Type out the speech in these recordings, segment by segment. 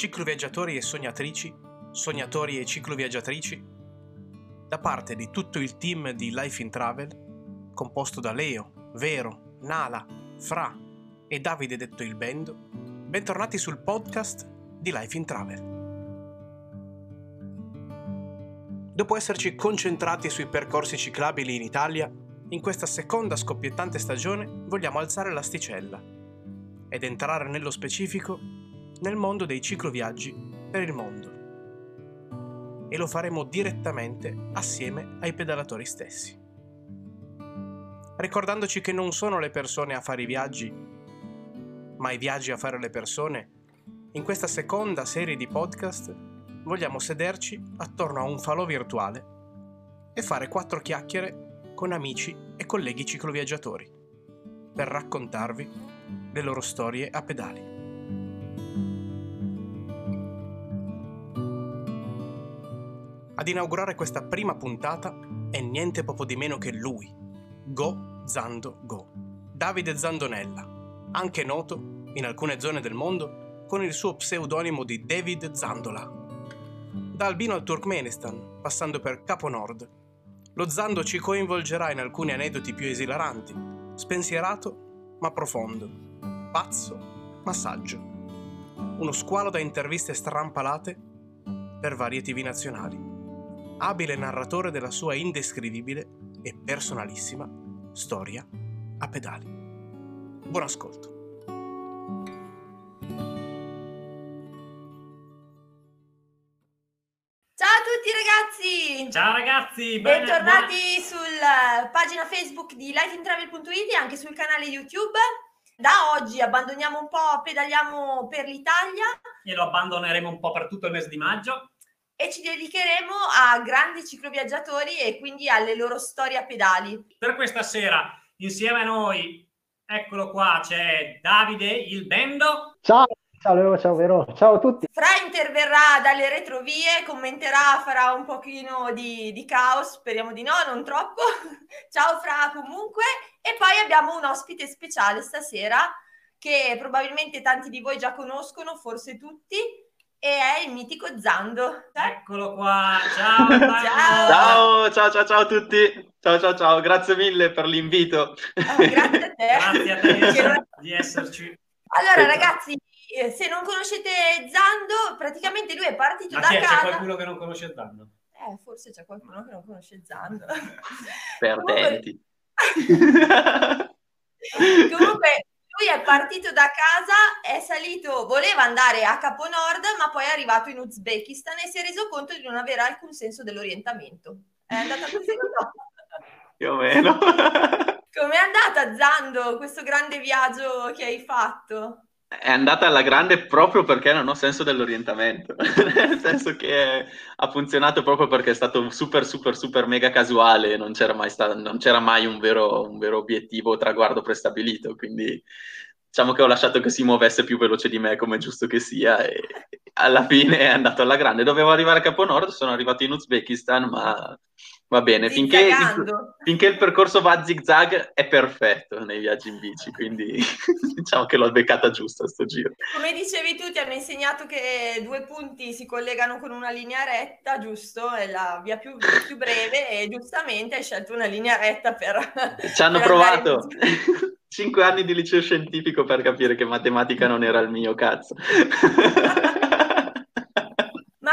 cicloviaggiatori e sognatrici, sognatori e cicloviaggiatrici, da parte di tutto il team di Life in Travel, composto da Leo, Vero, Nala, Fra e Davide detto il Bendo, bentornati sul podcast di Life in Travel. Dopo esserci concentrati sui percorsi ciclabili in Italia, in questa seconda scoppiettante stagione vogliamo alzare l'asticella ed entrare nello specifico nel mondo dei cicloviaggi per il mondo. E lo faremo direttamente assieme ai pedalatori stessi. Ricordandoci che non sono le persone a fare i viaggi, ma i viaggi a fare le persone, in questa seconda serie di podcast vogliamo sederci attorno a un falò virtuale e fare quattro chiacchiere con amici e colleghi cicloviaggiatori per raccontarvi le loro storie a pedali. Ad inaugurare questa prima puntata è niente poco di meno che lui, Go Zando Go, Davide Zandonella, anche noto, in alcune zone del mondo, con il suo pseudonimo di David Zandola. Da Albino al Turkmenistan, passando per Capo Nord, lo Zando ci coinvolgerà in alcuni aneddoti più esilaranti, spensierato ma profondo, pazzo ma saggio. Uno squalo da interviste strampalate per varie tv nazionali abile narratore della sua indescrivibile e personalissima storia a pedali. Buon ascolto. Ciao a tutti ragazzi! Ciao ragazzi! Bene, Bentornati buona... sulla pagina Facebook di lifeintravel.it e anche sul canale YouTube. Da oggi abbandoniamo un po', pedaliamo per l'Italia. E lo abbandoneremo un po' per tutto il mese di maggio e ci dedicheremo a grandi cicloviaggiatori e quindi alle loro storie a pedali. Per questa sera insieme a noi, eccolo qua, c'è Davide il Bendo. Ciao! Ciao Leo, ciao Vero, ciao a tutti. Fra interverrà dalle retrovie, commenterà, farà un pochino di, di, caos, speriamo di no, non troppo. ciao Fra comunque. E poi abbiamo un ospite speciale stasera che probabilmente tanti di voi già conoscono, forse tutti, e è il mitico Zando. Eccolo qua, ciao, ciao. ciao. Ciao, ciao, ciao, a tutti. Ciao, ciao, ciao, grazie mille per l'invito. Oh, grazie a te. grazie a te di esserci. Allora, ragazzi, eh, se non conoscete Zando, praticamente lui è partito Ma da c'è, casa. C'è qualcuno che non conosce Zando? Eh, forse c'è qualcuno che non conosce Zando. Perdenti. Comunque, lui è partito da casa, è salito, voleva andare a Capo Nord, ma poi è arrivato in Uzbekistan e si è reso conto di non avere alcun senso dell'orientamento. È andata così no? Più o meno. Com'è andata Zando questo grande viaggio che hai fatto? È andata alla grande proprio perché non ho senso dell'orientamento, nel senso che ha funzionato proprio perché è stato super, super, super mega casuale, non c'era mai, stato, non c'era mai un, vero, un vero obiettivo o traguardo prestabilito, quindi diciamo che ho lasciato che si muovesse più veloce di me come giusto che sia e alla fine è andato alla grande. Dovevo arrivare a Capo Nord, sono arrivato in Uzbekistan, ma Va bene, finché, finché, il percorso va a zigzag è perfetto nei viaggi in bici, quindi diciamo che l'ho beccata giusta sto giro. Come dicevi tu, ti hanno insegnato che due punti si collegano con una linea retta, giusto? È la via più, più breve e giustamente hai scelto una linea retta per... Ci hanno per provato! Cinque anni di liceo scientifico per capire che matematica non era il mio cazzo.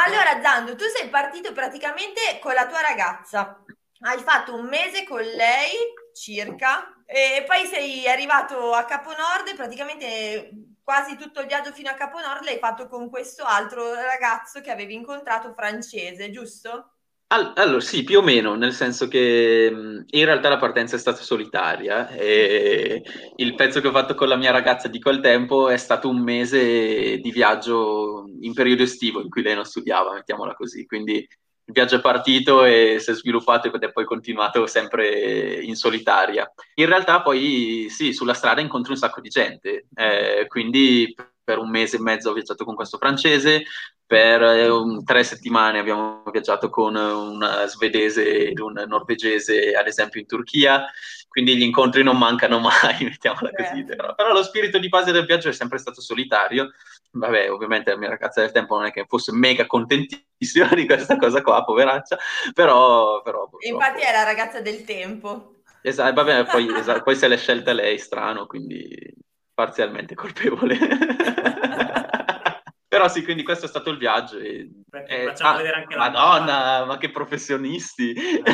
Allora, Zando, tu sei partito praticamente con la tua ragazza. Hai fatto un mese con lei circa e poi sei arrivato a Capo Nord e praticamente quasi tutto il viaggio fino a Capo Nord l'hai fatto con questo altro ragazzo che avevi incontrato francese, giusto? Allora, sì, più o meno, nel senso che in realtà la partenza è stata solitaria e il pezzo che ho fatto con la mia ragazza di quel tempo è stato un mese di viaggio in periodo estivo in cui lei non studiava, mettiamola così, quindi il viaggio è partito e si è sviluppato ed è poi continuato sempre in solitaria. In realtà poi sì, sulla strada incontri un sacco di gente, eh, quindi per un mese e mezzo ho viaggiato con questo francese, per eh, un, tre settimane abbiamo viaggiato con un svedese ed un norvegese, ad esempio, in Turchia, quindi gli incontri non mancano mai, mettiamola così. Però, però, lo spirito di base del viaggio è sempre stato solitario. Vabbè, ovviamente la mia ragazza del tempo non è che fosse mega contentissima di questa cosa qua, poveraccia, però... però Infatti è la ragazza del tempo. Esatto, vabbè, poi, esatto, poi se l'è scelta lei, strano, quindi parzialmente colpevole. Però sì, quindi questo è stato il viaggio. E, eh, facciamo ah, vedere anche la Madonna, ma che professionisti!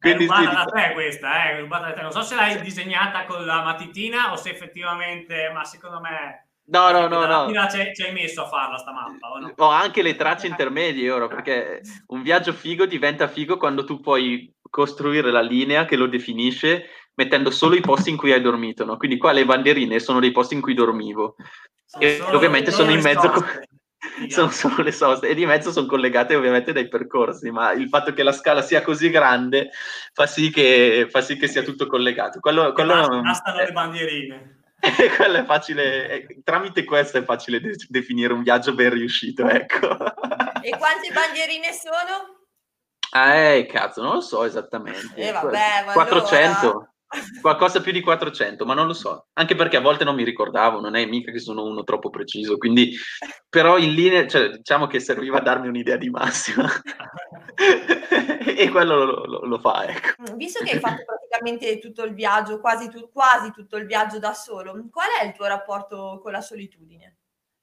quindi, è rubata sì, da te questa, eh, rubata da te. Non so se l'hai disegnata con la matitina o se effettivamente, ma secondo me... No, no, no, no. Ci hai messo a farla sta mappa, o no? Ho anche le tracce intermedie ora, perché un viaggio figo diventa figo quando tu puoi costruire la linea che lo definisce mettendo solo i posti in cui hai dormito, no? Quindi qua le bandierine sono dei posti in cui dormivo. Sono e ovviamente sono in mezzo... Con... sono solo le soste e di mezzo sono collegate ovviamente dai percorsi, ma il fatto che la scala sia così grande fa sì che, fa sì che sia tutto collegato. Quello, quello bastano, le bandierine. quello è facile, è, tramite questo è facile de- definire un viaggio ben riuscito, ecco. E quante bandierine sono? Eh, cazzo, non lo so esattamente. Eh, vabbè, 400. Allora... Qualcosa più di 400, ma non lo so. Anche perché a volte non mi ricordavo, non è mica che sono uno troppo preciso. Quindi, però in linea, cioè, diciamo che serviva a darmi un'idea di massima. e quello lo, lo, lo, fa, ecco. Mm, visto che hai fatto praticamente tutto il viaggio, quasi, tu, quasi tutto il viaggio da solo, qual è il tuo rapporto con la solitudine?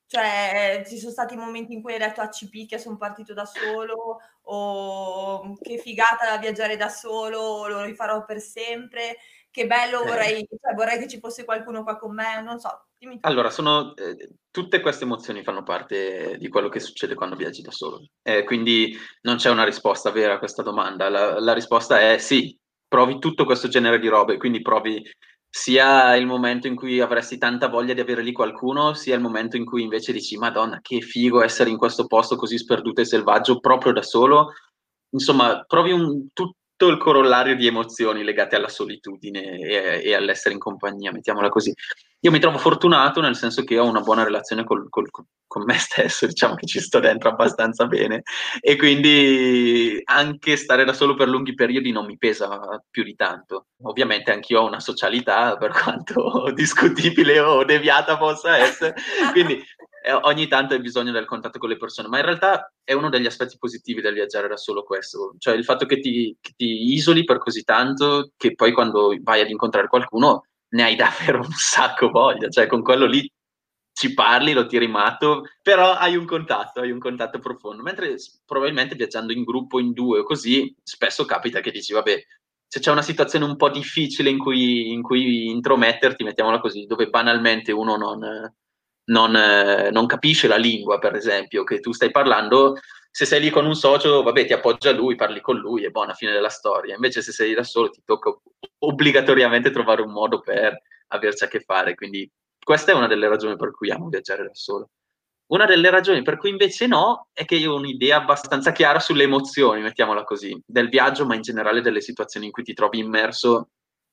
Cioè, ci sono stati momenti in cui hai detto a CP che sono partito da solo o che figata viaggiare da solo, lo rifarò per sempre che bello, eh. vorrei, cioè, vorrei che ci fosse qualcuno qua con me, non so. Allora, sono, eh, tutte queste emozioni fanno parte di quello che succede quando viaggi da solo, eh, quindi non c'è una risposta vera a questa domanda, la, la risposta è sì, provi tutto questo genere di robe, quindi provi sia il momento in cui avresti tanta voglia di avere lì qualcuno, sia il momento in cui invece dici, Madonna, che figo essere in questo posto così sperduto e selvaggio proprio da solo. Insomma, provi un, tu, tutto il corollario di emozioni legate alla solitudine e, e, all'essere in compagnia, mettiamola così. Io mi trovo fortunato nel senso che ho una buona relazione col, col, con me stesso, diciamo che ci sto dentro abbastanza bene e quindi anche stare da solo per lunghi periodi non mi pesa più di tanto. Ovviamente anch'io ho una socialità, per quanto discutibile o deviata possa essere, quindi ogni tanto hai bisogno del contatto con le persone, ma in realtà è uno degli aspetti positivi del viaggiare da solo questo, cioè il fatto che ti, che ti isoli per così tanto che poi quando vai ad incontrare qualcuno ne hai davvero un sacco voglia, cioè con quello lì ci parli, lo tiri matto, però hai un contatto, hai un contatto profondo, mentre probabilmente viaggiando in gruppo, in due o così, spesso capita che dici, vabbè, se c'è una situazione un po' difficile in cui, in cui intrometterti, mettiamola così, dove banalmente uno non non, eh, non, capisce la lingua, per esempio, che tu stai parlando, se sei lì con un socio, vabbè, ti appoggia lui, parli con lui, è buona fine della storia. Invece se sei da solo ti tocca obbligatoriamente trovare un modo per averci a che fare. Quindi questa è una delle ragioni per cui amo viaggiare da solo. Una delle ragioni per cui invece no è che io ho un'idea abbastanza chiara sulle emozioni, mettiamola così, del viaggio, ma in generale delle situazioni in cui ti trovi immerso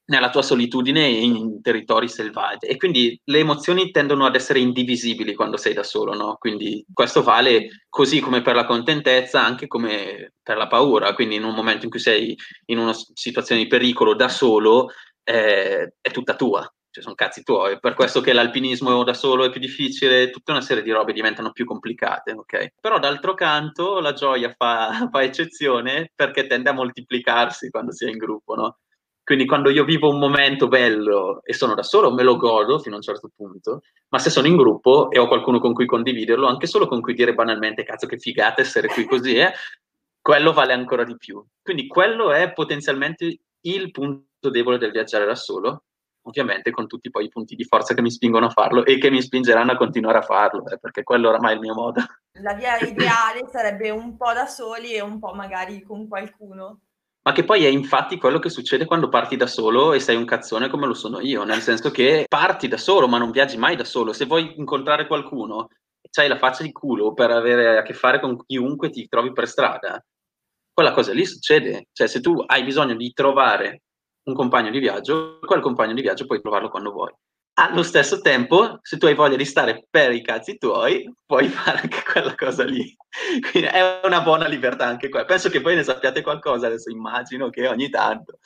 nella tua solitudine in territori selvaggi e quindi le emozioni tendono ad essere indivisibili quando sei da solo, no? Quindi questo vale così come per la contentezza, anche come per la paura, quindi in un momento in cui sei in una situazione di pericolo da solo eh, è tutta tua, cioè sono cazzi tuoi, per questo che l'alpinismo da solo è più difficile, tutta una serie di robe diventano più complicate, ok? Però d'altro canto la gioia fa, fa eccezione perché tende a moltiplicarsi quando si è in gruppo, no? Quindi quando io vivo un momento bello e sono da solo, me lo godo fino a un certo punto, ma se sono in gruppo e ho qualcuno con cui condividerlo, anche solo con cui dire banalmente, cazzo che figata essere qui così, eh, quello vale ancora di più. Quindi quello è potenzialmente il punto debole del viaggiare da solo, ovviamente con tutti poi i punti di forza che mi spingono a farlo e che mi spingeranno a continuare a farlo, eh, perché quello oramai è il mio modo. La via ideale sarebbe un po' da soli e un po' magari con qualcuno ma che poi è infatti quello che succede quando parti da solo e sei un cazzone come lo sono io, nel senso che parti da solo, ma non viaggi mai da solo. Se vuoi incontrare qualcuno, c'hai la faccia di culo per avere a che fare con chiunque ti trovi per strada, quella cosa lì succede. Cioè, se tu hai bisogno di trovare un compagno di viaggio, quel compagno di viaggio puoi trovarlo quando vuoi. Allo stesso tempo, se tu hai voglia di stare per i cazzi tuoi, puoi fare anche quella cosa lì. Quindi è una buona libertà anche qua. Penso che voi ne sappiate qualcosa, adesso immagino che ogni tanto.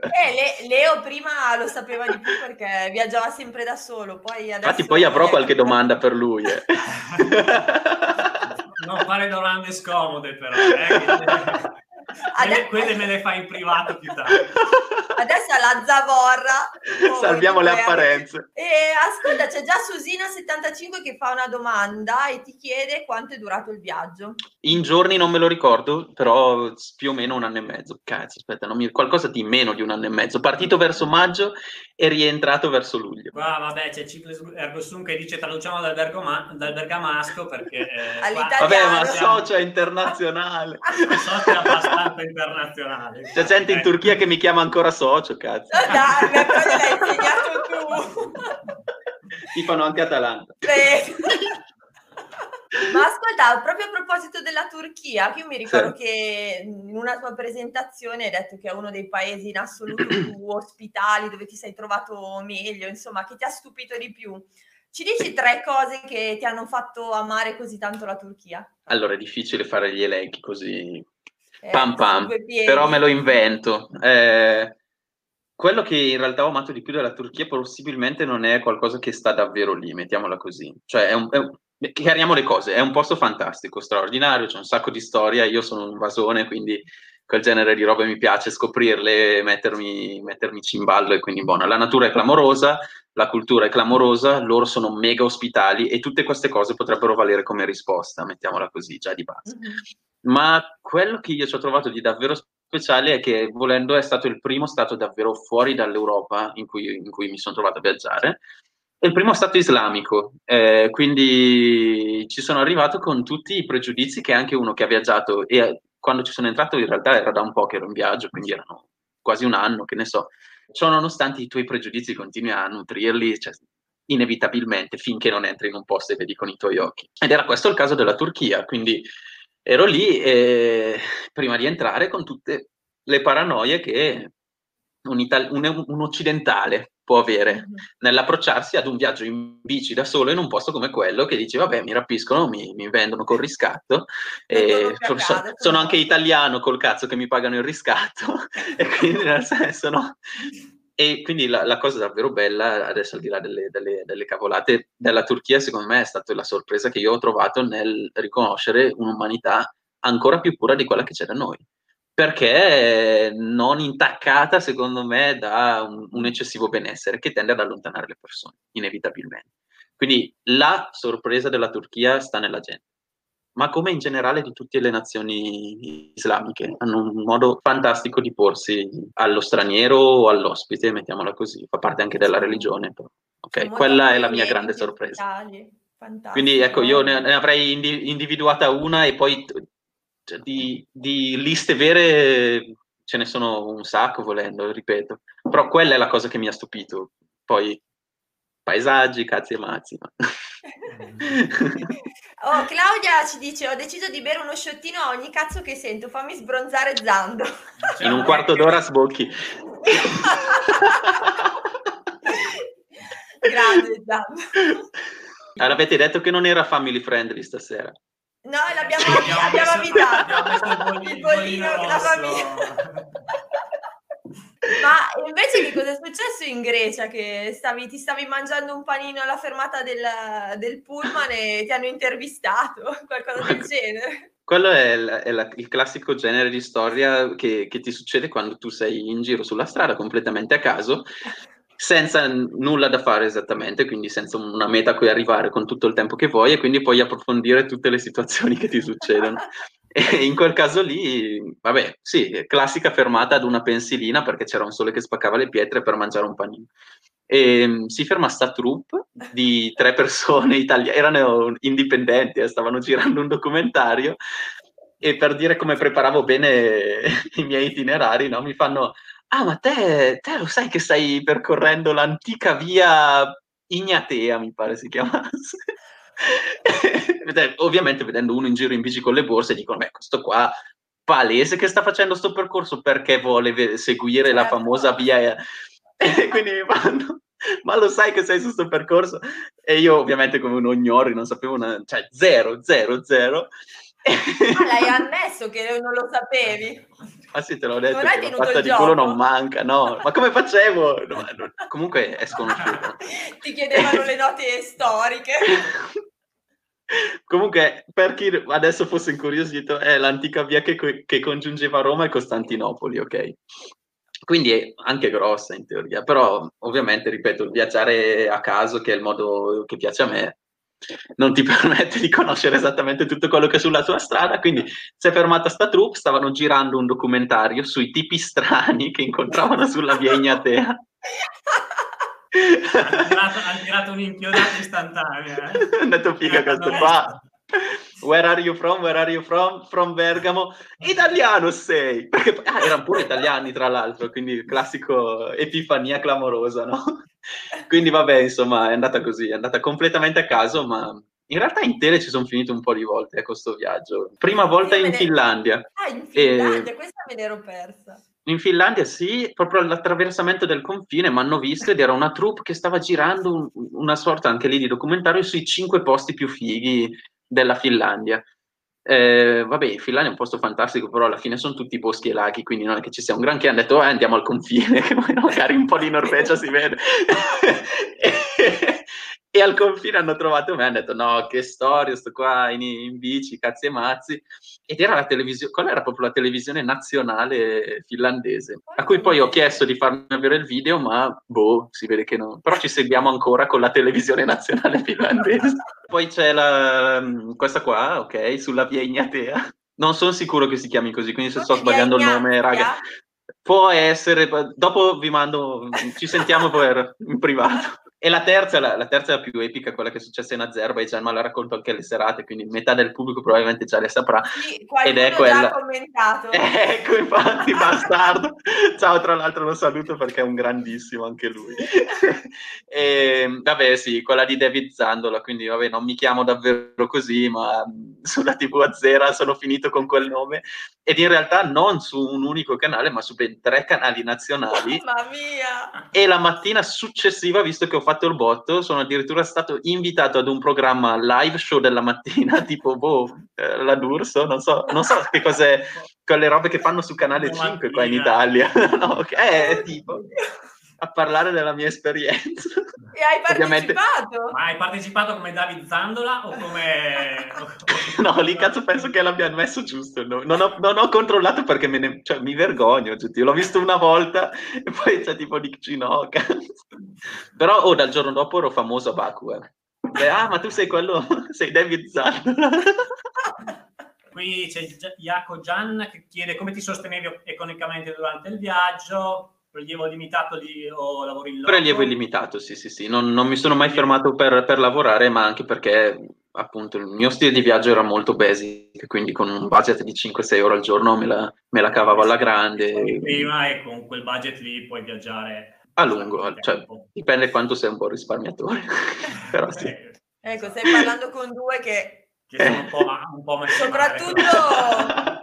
Eh, Le- Leo prima lo sapeva di più perché viaggiava sempre da solo, poi adesso... Infatti poi avrò qualche domanda per lui. eh. Non fare domande scomode però, eh, Adesso- quelle, me le fai in privato più tardi. Adesso alla zavorra. Salviamo le apparenze. E ascolta, c'è già Susina75 che fa una domanda e ti chiede quanto è durato il viaggio. In giorni non me lo ricordo, però più o meno un anno e mezzo. Cazzo, aspetta, non mi- qualcosa di meno di un anno e mezzo. Partito verso maggio e rientrato verso luglio. Qua vabbè c'è Ciclis Ergo Sum che dice traduciamo dal, bergoma- dal bergamasco perché... eh, All'italiano. Vabbè, ma è internazionale. So che è abbastanza internazionale. C'è gente in Eh, Turchia che mi chiama ancora socio, cazzo. Oh, dai, ma poi l'hai insegnato tu. Tifano anche Atalanta. Sì. Ma ascolta, proprio a proposito della Turchia, io mi ricordo Sì. che in una tua presentazione hai detto che è uno dei paesi in assoluto più ospitali, dove ti sei trovato meglio, insomma, che ti ha stupito di più. Ci dici tre cose che ti hanno fatto amare così tanto la Turchia? Allora è difficile fare gli elenchi così Eh, pam pam, però me lo invento. Eh, quello che in realtà ho amato di più della Turchia possibilmente non è qualcosa che sta davvero lì, mettiamola così. Cioè, è un, è un- chiariamo le cose, è un posto fantastico, straordinario, c'è un sacco di storia, io sono un vasone, quindi quel genere di robe mi piace scoprirle, mettermi, mettermici in ballo e quindi buona. La natura è clamorosa, la cultura è clamorosa, loro sono mega ospitali e tutte queste cose potrebbero valere come risposta, mettiamola così, già di base. Mhm. Ma quello che io ci ho trovato di davvero speciale è che, volendo, è stato il primo stato davvero fuori dall'Europa in cui, in cui mi sono trovato a viaggiare. E il primo stato islamico, eh, quindi ci sono arrivato con tutti i pregiudizi che anche uno che ha viaggiato, e eh, quando ci sono entrato in realtà era da un po' che ero in viaggio, quindi erano quasi un anno, che ne so. Ciò nonostante i tuoi pregiudizi continui a nutrirli, cioè, inevitabilmente, finché non entri in un posto e vedi con i tuoi occhi. Ed era questo il caso della Turchia, quindi ero lì eh, prima di entrare con tutte le paranoie che un, ital- un- un occidentale può avere Mhm. nell'approcciarsi ad un viaggio in bici da solo in un posto come quello che dice vabbè mi rapiscono, mi, mi vendono col riscatto e torno più a so- casa, so- torno sono anche italiano col cazzo che mi pagano il riscatto e quindi nel senso no e quindi la, la cosa davvero bella, adesso al di là delle, delle- delle cavolate della Turchia, secondo me è stata la sorpresa che io ho trovato nel riconoscere un'umanità ancora più pura di quella che c'è da noi. Perché non intaccata, secondo me, da un, un eccessivo benessere che tende ad allontanare le persone, inevitabilmente. Quindi la sorpresa della Turchia sta nella gente ma come in generale di tutte le nazioni islamiche, hanno un modo fantastico di porsi allo straniero o all'ospite, mettiamola così, fa parte anche della religione. Però. Ok, Sono molto quella è la mia accoglienti, grande sorpresa. Fantastico. Quindi ecco, io ne, ne avrei indi- individuata una e poi t- cioè, di, di liste vere ce ne sono un sacco volendo, ripeto. Però quella è la cosa che mi ha stupito. Poi paesaggi, cazzi e mazzi. ma- Oh, Claudia ci dice: Ho deciso di bere uno sciottino a ogni cazzo che sento. Fammi sbronzare Zando. In un quarto d'ora sbocchi. Grande Zando. Allora, avete detto che non era family friendly stasera. No, l'abbiamo, abbiamo abbiamo messo il bollino, la rosso. famiglia. Ma invece che cosa è successo in Grecia? Che stavi, ti stavi mangiando un panino alla fermata del, del pullman e ti hanno intervistato, qualcosa del genere. Quello è, il, è la- il classico genere di storia che, che ti succede quando tu sei in giro sulla strada completamente a caso, senza nulla da fare esattamente, quindi senza una meta a cui arrivare con tutto il tempo che vuoi e quindi puoi approfondire tutte le situazioni che ti succedono. E in quel caso lì, vabbè, sì, classica fermata ad una pensilina perché c'era un sole che spaccava le pietre per mangiare un panino. E mm, si ferma sta troupe di tre persone italiane, erano indipendenti, eh, stavano girando un documentario e per dire come preparavo bene i miei itinerari, no, mi fanno Ah, ma te, te lo sai che stai percorrendo l'antica via Ignatea, mi pare si chiamasse. Ovviamente vedendo uno in giro in bici con le borse dicono, beh, questo qua palese che sta facendo questo percorso perché vuole ve- seguire la Certo. famosa via... E quindi mi fanno, ma lo sai che sei su questo percorso? E io ovviamente come un ognori non sapevo, una, cioè zero, zero, zero. Ma l'hai ammesso che non lo sapevi? Ah sì, te l'ho detto, Non che la il di culo non manca, no. Ma come facevo? No, no, comunque è sconosciuto. Ti chiedevano le note storiche. Comunque, per chi adesso fosse incuriosito, è l'antica via che, co- che congiungeva Roma e Costantinopoli, ok? Quindi è anche grossa in teoria, però ovviamente, ripeto, viaggiare a caso, che è il modo che piace a me, non ti permette di conoscere esattamente tutto quello che è sulla tua strada, quindi si è fermata sta troupe, stavano girando un documentario sui tipi strani che incontravano sulla via Ignatea. Hanno tirato, tirato un'inchiodata istantanea. Eh? Ho detto figa questo qua. Where are you from? Where are you from? From Bergamo. Italiano sei! Perché ah, erano pure italiani, tra l'altro, quindi classico epifania clamorosa, no? Quindi vabbè, insomma, è andata così, è andata completamente a caso, ma in realtà in tele ci sono finito un po' di volte, ecco, sto viaggio. Prima volta in ne- Finlandia. Ah, in E- Finlandia, questa me l'ero persa. In Finlandia sì, proprio all'attraversamento del confine mi hanno visto ed era una troupe che stava girando un- una sorta anche lì di documentario sui cinque posti più fighi della Finlandia. Eh, vabbè, in Finlandia è un posto fantastico, però alla fine sono tutti boschi e laghi, quindi non è che ci sia un granché. Hanno detto, eh, andiamo al confine, che magari un po' di Norvegia si vede. e, e al confine hanno trovato me e hanno detto, no, che storia, sto qua in, in bici, cazzi e mazzi. Ed era la televisione, quella era proprio la televisione nazionale finlandese, a cui poi ho chiesto di farmi avere il video, ma boh, si vede che no. Però ci seguiamo ancora con la televisione nazionale finlandese. Poi c'è la, questa qua, ok, sulla via Ignatea. Non sono sicuro che si chiami così, quindi se sto sbagliando il nome, raga. Può essere, dopo vi mando, ci sentiamo per, in privato. E la terza, la, la terza è la più epica, quella che è successa in Azerbaijan, ma la racconto anche alle serate, quindi metà del pubblico probabilmente già le saprà. Sì, Ed è quella- commentato. Ecco, infatti, bastardo. Ciao, tra l'altro lo saluto perché è un grandissimo anche lui. e, vabbè, sì, quella di David Zandola, quindi vabbè, non mi chiamo davvero così, ma mh, sulla TV a Zera sono finito con quel nome. Ed in realtà non su un unico canale, ma su ben tre canali nazionali. Mamma mia! E la mattina successiva, visto che ho fatto il botto, sono addirittura stato invitato ad un programma live show della mattina, tipo boh, eh, la D'Urso, non so, non so che cos'è, quelle robe che fanno su Canale 5 qua in Italia. no, ok, è tipo a parlare della mia esperienza. E hai partecipato? Ma hai partecipato come David Zandola o come... No, lì cazzo penso che l'abbiano messo giusto. no? Non, ho, non ho controllato perché me ne- cioè, mi vergogno. oggettivo. L'ho visto una volta e poi c'è tipo Nick Cinoca. Però oh, dal giorno dopo ero famoso a Baku. eh. Eh, ah, ma tu sei quello, sei David Zandola. Qui c'è Jaco Gian che chiede come ti sostenevi economicamente durante il viaggio, prelievo limitato di, o lavori in loco? Prelievo illimitato, sì, sì, sì. Non, non mi sono mai fermato per, per lavorare, ma anche perché appunto il mio stile di viaggio era molto basic, quindi con un budget di 5-6 euro al giorno me la, me la cavavo alla grande. Prima e con quel budget lì puoi viaggiare A lungo, un cioè, dipende quanto sei un buon risparmiatore. Però sì. Ecco, stai parlando con due che che sono un po', un po' soprattutto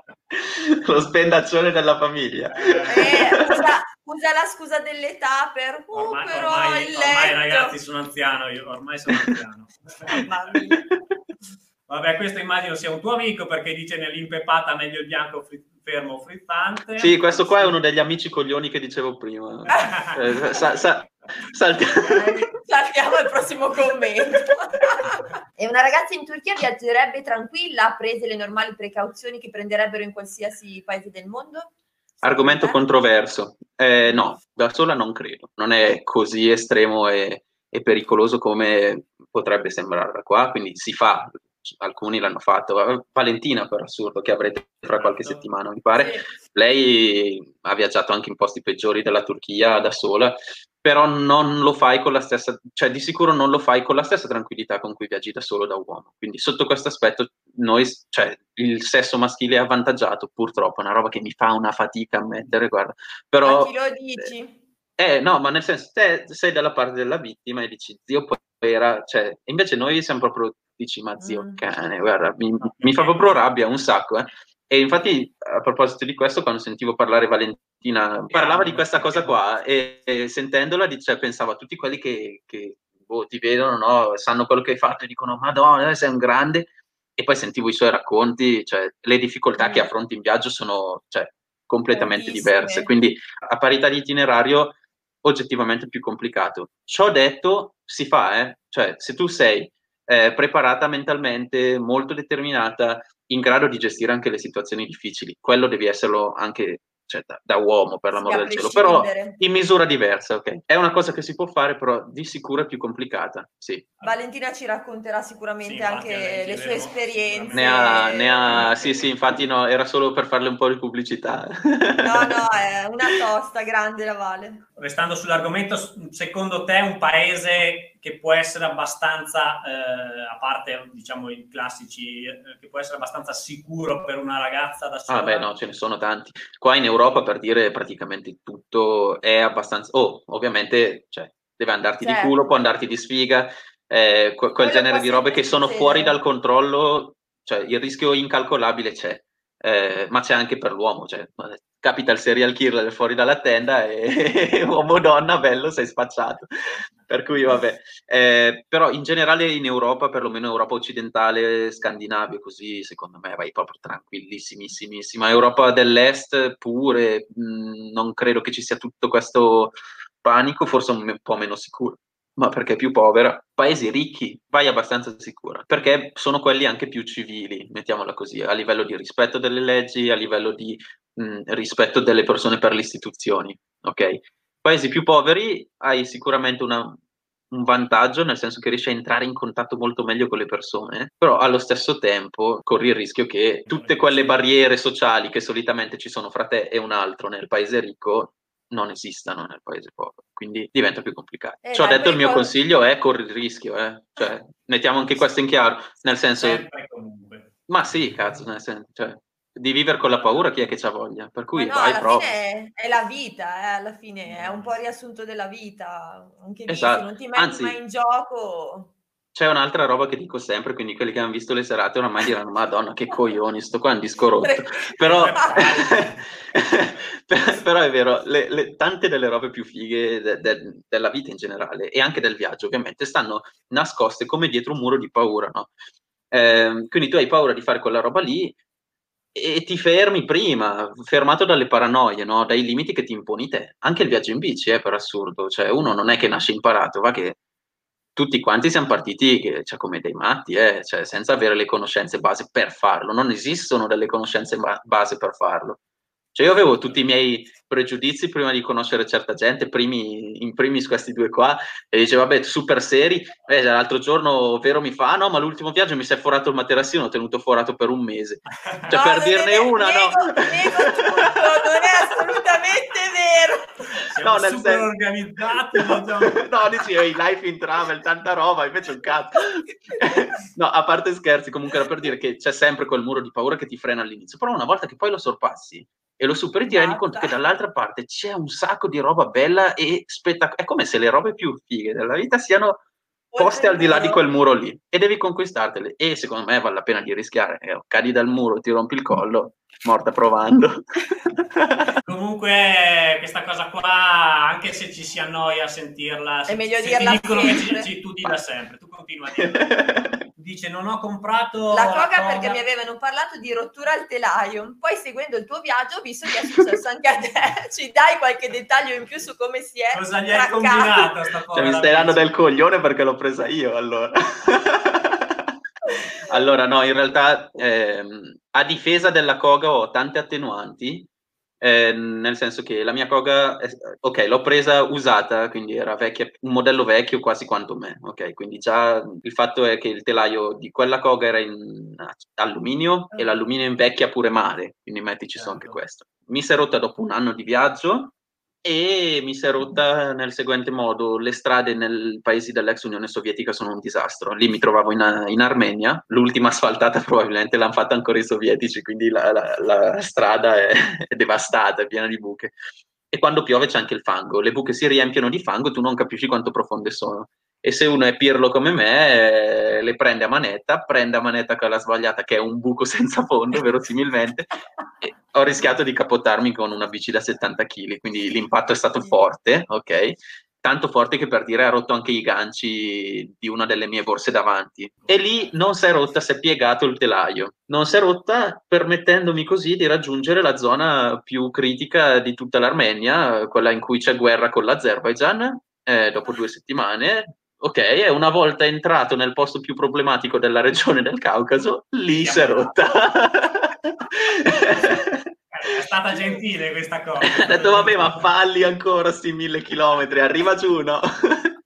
Lo spendaccione della famiglia. eh, usa, usa la scusa dell'età per uh, Ormai, però ormai- il ormai, ragazzi sono anziano io, ormai sono anziano. Vabbè, questo immagino sia un tuo amico perché dice nell'impepata meglio il bianco fri- fermo frizzante. Sì, questo qua è uno degli amici coglioni che dicevo prima. Eh, sa- sa- salti- Saltiamo al prossimo commento. e una ragazza in Turchia viaggerebbe tranquilla, ha prese le normali precauzioni che prenderebbero in qualsiasi paese del mondo? Argomento Eh? controverso. Eh, no, da sola non credo. Non è così estremo e, e pericoloso come potrebbe sembrare da qua. Quindi si fa, alcuni l'hanno fatto. Valentina, per assurdo, che avrete fra qualche Certo. settimana, mi pare. Sì. Lei ha viaggiato anche in posti peggiori della Turchia da sola, però non lo fai con la stessa, cioè di sicuro non lo fai con la stessa tranquillità con cui viaggi da solo da uomo. Quindi sotto questo aspetto noi, cioè il sesso maschile è avvantaggiato, purtroppo, è una roba che mi fa una fatica a mettere, guarda. Però A chi lo dici? eh, no, ma nel senso, te sei dalla parte della vittima e dici, zio, poi era, cioè, invece noi siamo proprio, dici, ma zio Mm. cane, guarda, mi, mi fa proprio rabbia un sacco, eh. E infatti, a proposito di questo, quando sentivo parlare Valentina, parlava di questa cosa qua e, e sentendola cioè, pensavo a tutti quelli che, che boh, ti vedono, no? sanno quello che hai fatto e dicono Madonna, sei un grande. E poi sentivo i suoi racconti, cioè, le difficoltà mm. che affronti in viaggio sono cioè, completamente diverse. Quindi a parità di itinerario oggettivamente più complicato. Ciò detto, si fa, eh? cioè se tu sei eh, preparata mentalmente, molto determinata, in grado di gestire anche le situazioni difficili. Quello devi esserlo anche cioè, da, da, uomo, per l'amore del cielo, però in misura diversa, ok? È una cosa che si può fare, però di sicuro è più complicata, sì. Valentina ci racconterà sicuramente sì, anche le sue esperienze. Ne ha, ne ha, sì, sì, infatti no, era solo per farle un po' di pubblicità. No, no, è una tosta grande la Vale. Restando sull'argomento, secondo te un paese che può essere abbastanza, eh, a parte diciamo i classici, eh, che può essere abbastanza sicuro per una ragazza da sola? Ah beh no, ce ne sono tanti. Qua in Europa per dire praticamente tutto è abbastanza... Oh, ovviamente cioè, deve andarti certo. di culo, può andarti di sfiga, eh, quel Quello genere di robe che sono fuori dal controllo, cioè il rischio incalcolabile c'è. Eh, ma c'è anche per l'uomo, cioè, capita il serial killer fuori dalla tenda e uomo donna, bello, sei spacciato. Per cui vabbè, eh, però in generale in Europa, perlomeno Europa occidentale, Scandinavia, così secondo me vai proprio tranquillissimissimissima. Europa dell'Est pure, mh, mm, non credo che ci sia tutto questo panico, forse un po' meno sicuro ma perché è più povera. Paesi ricchi, vai abbastanza sicura, perché sono quelli anche più civili, mettiamola così, a livello di rispetto delle leggi, a livello di mh, rispetto delle persone per le istituzioni, ok? Paesi più poveri hai sicuramente una, un vantaggio, nel senso che riesci a entrare in contatto molto meglio con le persone, però allo stesso tempo corri il rischio che tutte quelle barriere sociali che solitamente ci sono fra te e un altro nel paese ricco non esistano nel paese povero, quindi diventa più complicato. Eh, Ciò detto, il mio quando... consiglio è corri il rischio, eh? cioè, mettiamo anche questo in chiaro, nel senso... Ma sì, cazzo, nel senso, cioè, di vivere con la paura chi è che c'ha voglia, per cui no, vai proprio. È, è, la vita, eh, alla fine è un po' riassunto della vita, anche lì, esatto. non ti metti Anzi, mai in gioco c'è un'altra roba che dico sempre, quindi quelli che hanno visto le serate oramai diranno Madonna che coglioni, sto qua è un disco rotto. Però, però è vero, le, le, tante delle robe più fighe de, de, della vita in generale e anche del viaggio ovviamente stanno nascoste come dietro un muro di paura, no? Eh, quindi tu hai paura di fare quella roba lì e ti fermi prima, fermato dalle paranoie, no? dai limiti che ti imponi te. Anche il viaggio in bici è per assurdo, cioè uno non è che nasce imparato, va che tutti quanti siamo partiti cioè, come dei matti, eh, cioè, senza avere le conoscenze base per farlo. Non esistono delle conoscenze base per farlo. Cioè io avevo tutti i miei pregiudizi prima di conoscere certa gente, primi, in primis questi due qua, e dicevo, vabbè, super seri, eh, l'altro giorno Vero mi fa, ah, no, ma l'ultimo viaggio mi si è forato il materassino, ho tenuto forato per un mese. Cioè, no, per dirne una, nego, no? Nego tutto, non è assolutamente vero. Siamo no, nel super senso... organizzati. no, dici, i life in travel, tanta roba, invece un cazzo. no, a parte scherzi, comunque era per dire che c'è sempre quel muro di paura che ti frena all'inizio, però una volta che poi lo sorpassi, e lo superi ti rendi conto che dall'altra parte c'è un sacco di roba bella e spettacolare. È come se le robe più fighe della vita siano poste al di là di quel muro lì e devi conquistartele. E secondo me vale la pena di rischiare. Eh, cadi dal muro, ti rompi il collo, morta provando. Comunque, questa cosa qua, anche se ci si annoia a sentirla, è meglio se dirla ti dicono sempre. che ci, tu dilla sempre, tu continua a dire. dice non ho comprato la coga perché mi avevano parlato di rottura al telaio. Poi seguendo il tuo viaggio ho visto che è successo anche a te. Ci dai qualche dettaglio in più su come si è cosa gli hai combinato sta cioè, mi stai dando del coglione perché l'ho presa io allora. Allora no in realtà ehm, a difesa della coga ho tante attenuanti eh, nel senso che la mia Koga, ok, l'ho presa usata, quindi era vecchia, un modello vecchio quasi quanto me, ok, quindi già il fatto è che il telaio di quella Koga era in alluminio e l'alluminio invecchia pure male, quindi mettici su anche certo. questo. Mi si è rotta dopo un anno di viaggio e mi si è rotta nel seguente modo, le strade nei paesi dell'ex Unione Sovietica sono un disastro, lì mi trovavo in, in Armenia, l'ultima asfaltata probabilmente l'hanno fatta ancora i sovietici, quindi la, la, la strada è, è, devastata, è piena di buche. E quando piove c'è anche il fango, le buche si riempiono di fango, tu non capisci quanto profonde sono. E se uno è pirlo come me, eh, le prende a manetta, prende a manetta quella sbagliata che è un buco senza fondo, verosimilmente, e ho rischiato di capottarmi con una bici da 70 kg, quindi l'impatto è stato forte, ok? tanto forte che per dire ha rotto anche i ganci di una delle mie borse davanti. E lì non si è rotta, si è piegato il telaio. Non si è rotta permettendomi così di raggiungere la zona più critica di tutta l'Armenia, quella in cui c'è guerra con l'Azerbaijan, eh, dopo due settimane. Ok, e una volta entrato nel posto più problematico della regione del Caucaso, lì si è rotta. È stata gentile questa cosa. ha detto, vabbè, ma falli ancora sti mille chilometri, arriva giù, no?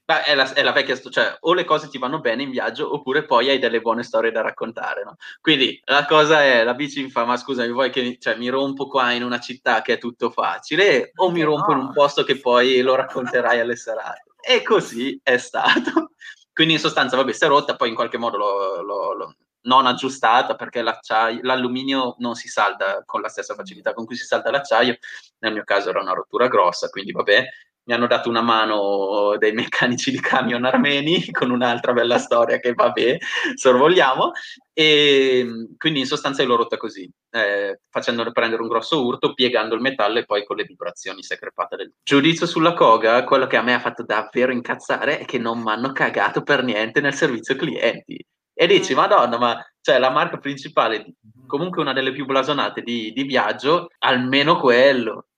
È, la, è la, vecchia storia, cioè o le cose ti vanno bene in viaggio oppure poi hai delle buone storie da raccontare, no? Quindi la cosa è, la bici mi fa, ma scusami, vuoi che cioè, mi rompo qua in una città che è tutto facile o mi rompo no. in un posto che poi lo racconterai alle serate? E così è stato. Quindi in sostanza, vabbè, si è rotta, poi in qualche modo lo, lo, lo non aggiustata perché l'alluminio non si salda con la stessa facilità con cui si salda l'acciaio. Nel mio caso era una rottura grossa, quindi vabbè, mi hanno dato una mano dei meccanici di camion armeni con un'altra bella storia che vabbè, sorvoliamo. E quindi in sostanza l'ho rotta così, eh, facendole prendere un grosso urto, piegando il metallo e poi con le vibrazioni si è crepata del giudizio sulla Koga. Quello che a me ha fatto davvero incazzare è che non mi hanno cagato per niente nel servizio clienti e dici, madonna, ma cioè, la marca principale, comunque una delle più blasonate di, di viaggio, almeno quello.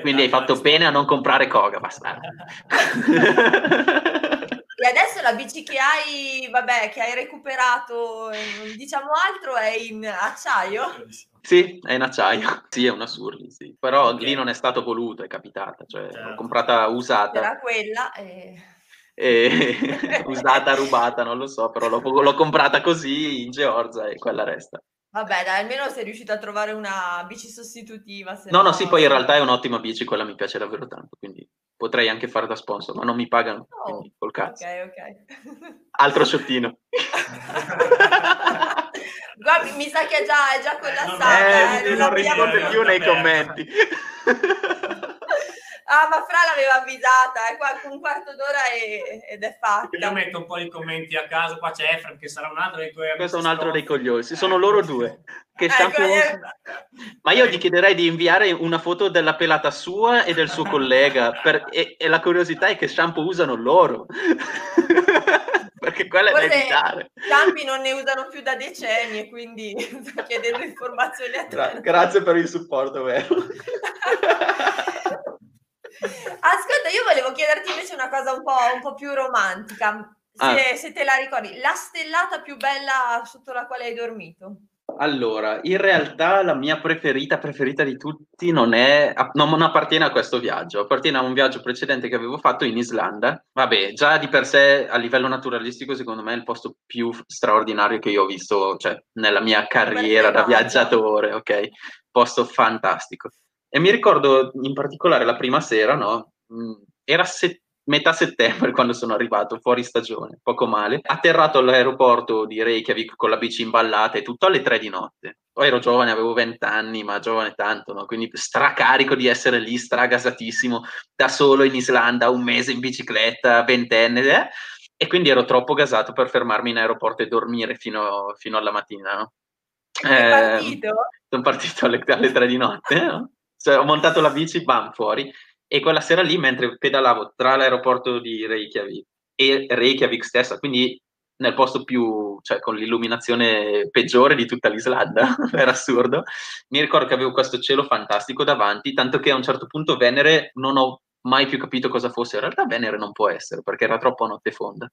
Quindi hai fatto bene a non comprare Koga, bastardo. E adesso la bici che hai, vabbè, che hai recuperato, diciamo altro, è in acciaio? Sì, è in acciaio. Sì, è una Surly, sì. Però okay. lì non è stato voluto, è capitata. Cioè, certo. l'ho comprata usata. Era quella e e usata, rubata, non lo so, però l'ho, l'ho, comprata così in Georgia e quella resta. Vabbè, dai, almeno sei riuscito a trovare una bici sostitutiva. no, no, no, sì, poi in realtà è un'ottima bici, quella mi piace davvero tanto, quindi potrei anche fare da sponsor, ma non mi pagano, oh, quindi col cazzo. Ok, ok. Altro sciottino. Guardi, mi sa che è già, è già collassata. Eh, eh, non, non risponde più nei commenti. Ah, ma Fra l'aveva avvisata, è qua un quarto d'ora e, ed è fatta. Io metto un po' di commenti a caso, qua c'è Efraim che sarà un altro dei tuoi amici. Questo è un altro dei coglioni, sono loro due. Che eh. Ma io gli chiederei di inviare una foto della pelata sua e del suo collega, per... e, e, la curiosità è che shampoo usano loro. Perché quella Forse è da evitare. Campi non ne usano più da decenni, quindi sto chiedendo informazioni a te. Gra- grazie per il supporto, vero? Ascolta, io volevo chiederti invece una cosa un po', un po più romantica, se, ah. se, te la ricordi. La stellata più bella sotto la quale hai dormito? Allora, in realtà la mia preferita, preferita di tutti non è, non appartiene a questo viaggio, appartiene a un viaggio precedente che avevo fatto in Islanda. Vabbè, già di per sé a livello naturalistico, secondo me è il posto più straordinario che io ho visto, cioè nella mia carriera da viaggiatore, ok? Posto fantastico. E mi ricordo in particolare la prima sera, no? Mm, era set- metà settembre quando sono arrivato, fuori stagione, poco male. Atterrato all'aeroporto di Reykjavik con la bici imballata e tutto alle tre di notte. Poi ero giovane, avevo vent'anni, ma giovane tanto, no? Quindi stracarico di essere lì, stragasatissimo, da solo in Islanda, un mese in bicicletta, ventenne, eh? E quindi ero troppo gasato per fermarmi in aeroporto e dormire fino, fino alla mattina, no? Eh, partito? Sono partito alle, alle tre di notte, no? Cioè, ho montato la bici, bam, fuori. E quella sera lì, mentre pedalavo tra l'aeroporto di Reykjavik e Reykjavik stessa, quindi nel posto più, cioè con l'illuminazione peggiore di tutta l'Islanda, era assurdo, mi ricordo che avevo questo cielo fantastico davanti, tanto che a un certo punto Venere non ho mai più capito cosa fosse. In realtà Venere non può essere, perché era troppo a notte fonda.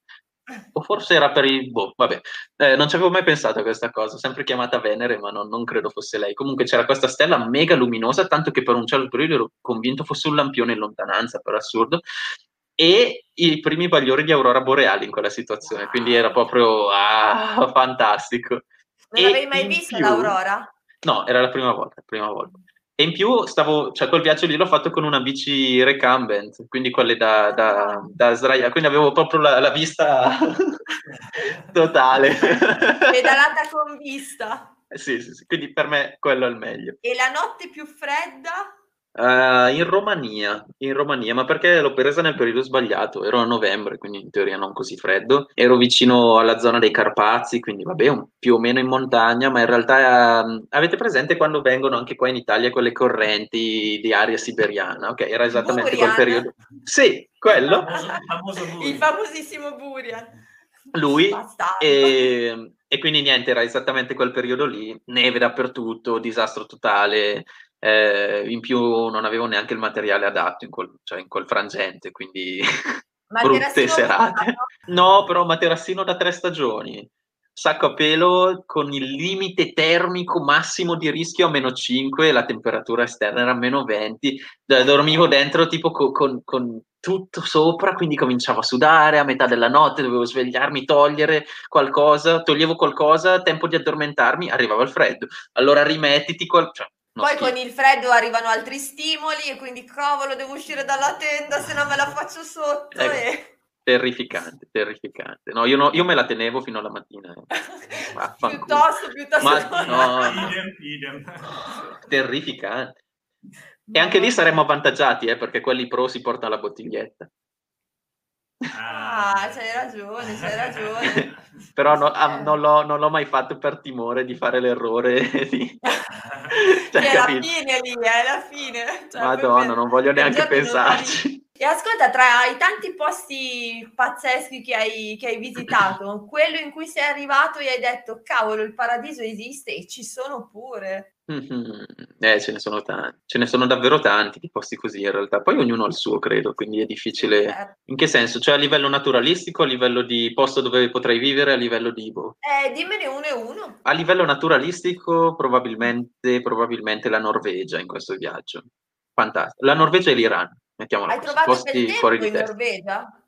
O forse era per il... Boh, vabbè, eh, non ci avevo mai pensato a questa cosa, sempre chiamata Venere, ma non, non, credo fosse lei. Comunque c'era questa stella mega luminosa, tanto che per un certo periodo ero convinto fosse un lampione in lontananza, per assurdo, e i primi bagliori di aurora boreali in quella situazione, quindi era proprio ah, fantastico. Non l'avevi mai vista più... l'aurora? No, era la prima volta, prima volta. E in più stavo, cioè quel viaggio lì l'ho fatto con una bici recumbent, quindi quelle da, da, da sdraiare, quindi avevo proprio la, la vista totale. Pedalata con vista. Sì, sì, sì, quindi per me quello è il meglio. E la notte più fredda? Uh, in Romania, in Romania, ma perché l'ho presa nel periodo sbagliato, ero a novembre, quindi in teoria non così freddo, ero vicino alla zona dei Carpazi, quindi vabbè, un, più o meno in montagna, ma in realtà uh, avete presente quando vengono anche qua in Italia quelle correnti di aria siberiana? Ok, era esattamente Burian. quel periodo. Sì, quello. Il famoso, il famoso. Il famosissimo Burian. Lui Bastardo. e, e quindi niente, era esattamente quel periodo lì, neve dappertutto, disastro totale, eh, in più non avevo neanche il materiale adatto in quel, cioè in quel frangente, quindi brutte serate. No, però materassino da tre stagioni, sacco a pelo con il limite termico massimo di rischio a meno 5, la temperatura esterna era a meno 20, d- dormivo dentro tipo co- con, con tutto sopra, quindi cominciavo a sudare a metà della notte, dovevo svegliarmi, togliere qualcosa, toglievo qualcosa, tempo di addormentarmi, arrivava il freddo, allora rimettiti qual- cioè, Poi schifo. con il freddo arrivano altri stimoli e quindi cavolo devo uscire dalla tenda se no me la faccio sotto Ecco. e... Terrificante, terrificante. No, io, no- io me la tenevo fino alla mattina. eh. Piuttosto, piuttosto Ma- no. Idem, idem. Terrificante. E anche lì saremmo avvantaggiati, eh, perché quelli pro si portano la bottiglietta. Ah, c'hai ragione, c'hai ragione. Però no- ah, Eh. non, l'ho, non l'ho mai fatto per timore di fare l'errore di... Cioè, è la capito? fine lì, è la fine. Cioè, Madonna, non voglio neanche pensarci. E ascolta, tra i tanti posti pazzeschi che hai, che hai visitato, quello in cui sei arrivato e hai detto, cavolo, il paradiso esiste e ci sono pure. Mhm. Eh, ce ne sono tanti, ce ne sono davvero tanti di posti così in realtà. Poi ognuno ha il suo, credo, quindi è difficile. Eh, In che senso? Cioè a livello naturalistico, a livello di posto dove potrei vivere, a livello di... boh. Eh, dimmene uno e uno. A livello naturalistico, probabilmente, probabilmente la Norvegia in questo viaggio. Fantastico. La Norvegia e l'Iran, mettiamola Hai così, trovato posti fuori di in testa. Norvegia?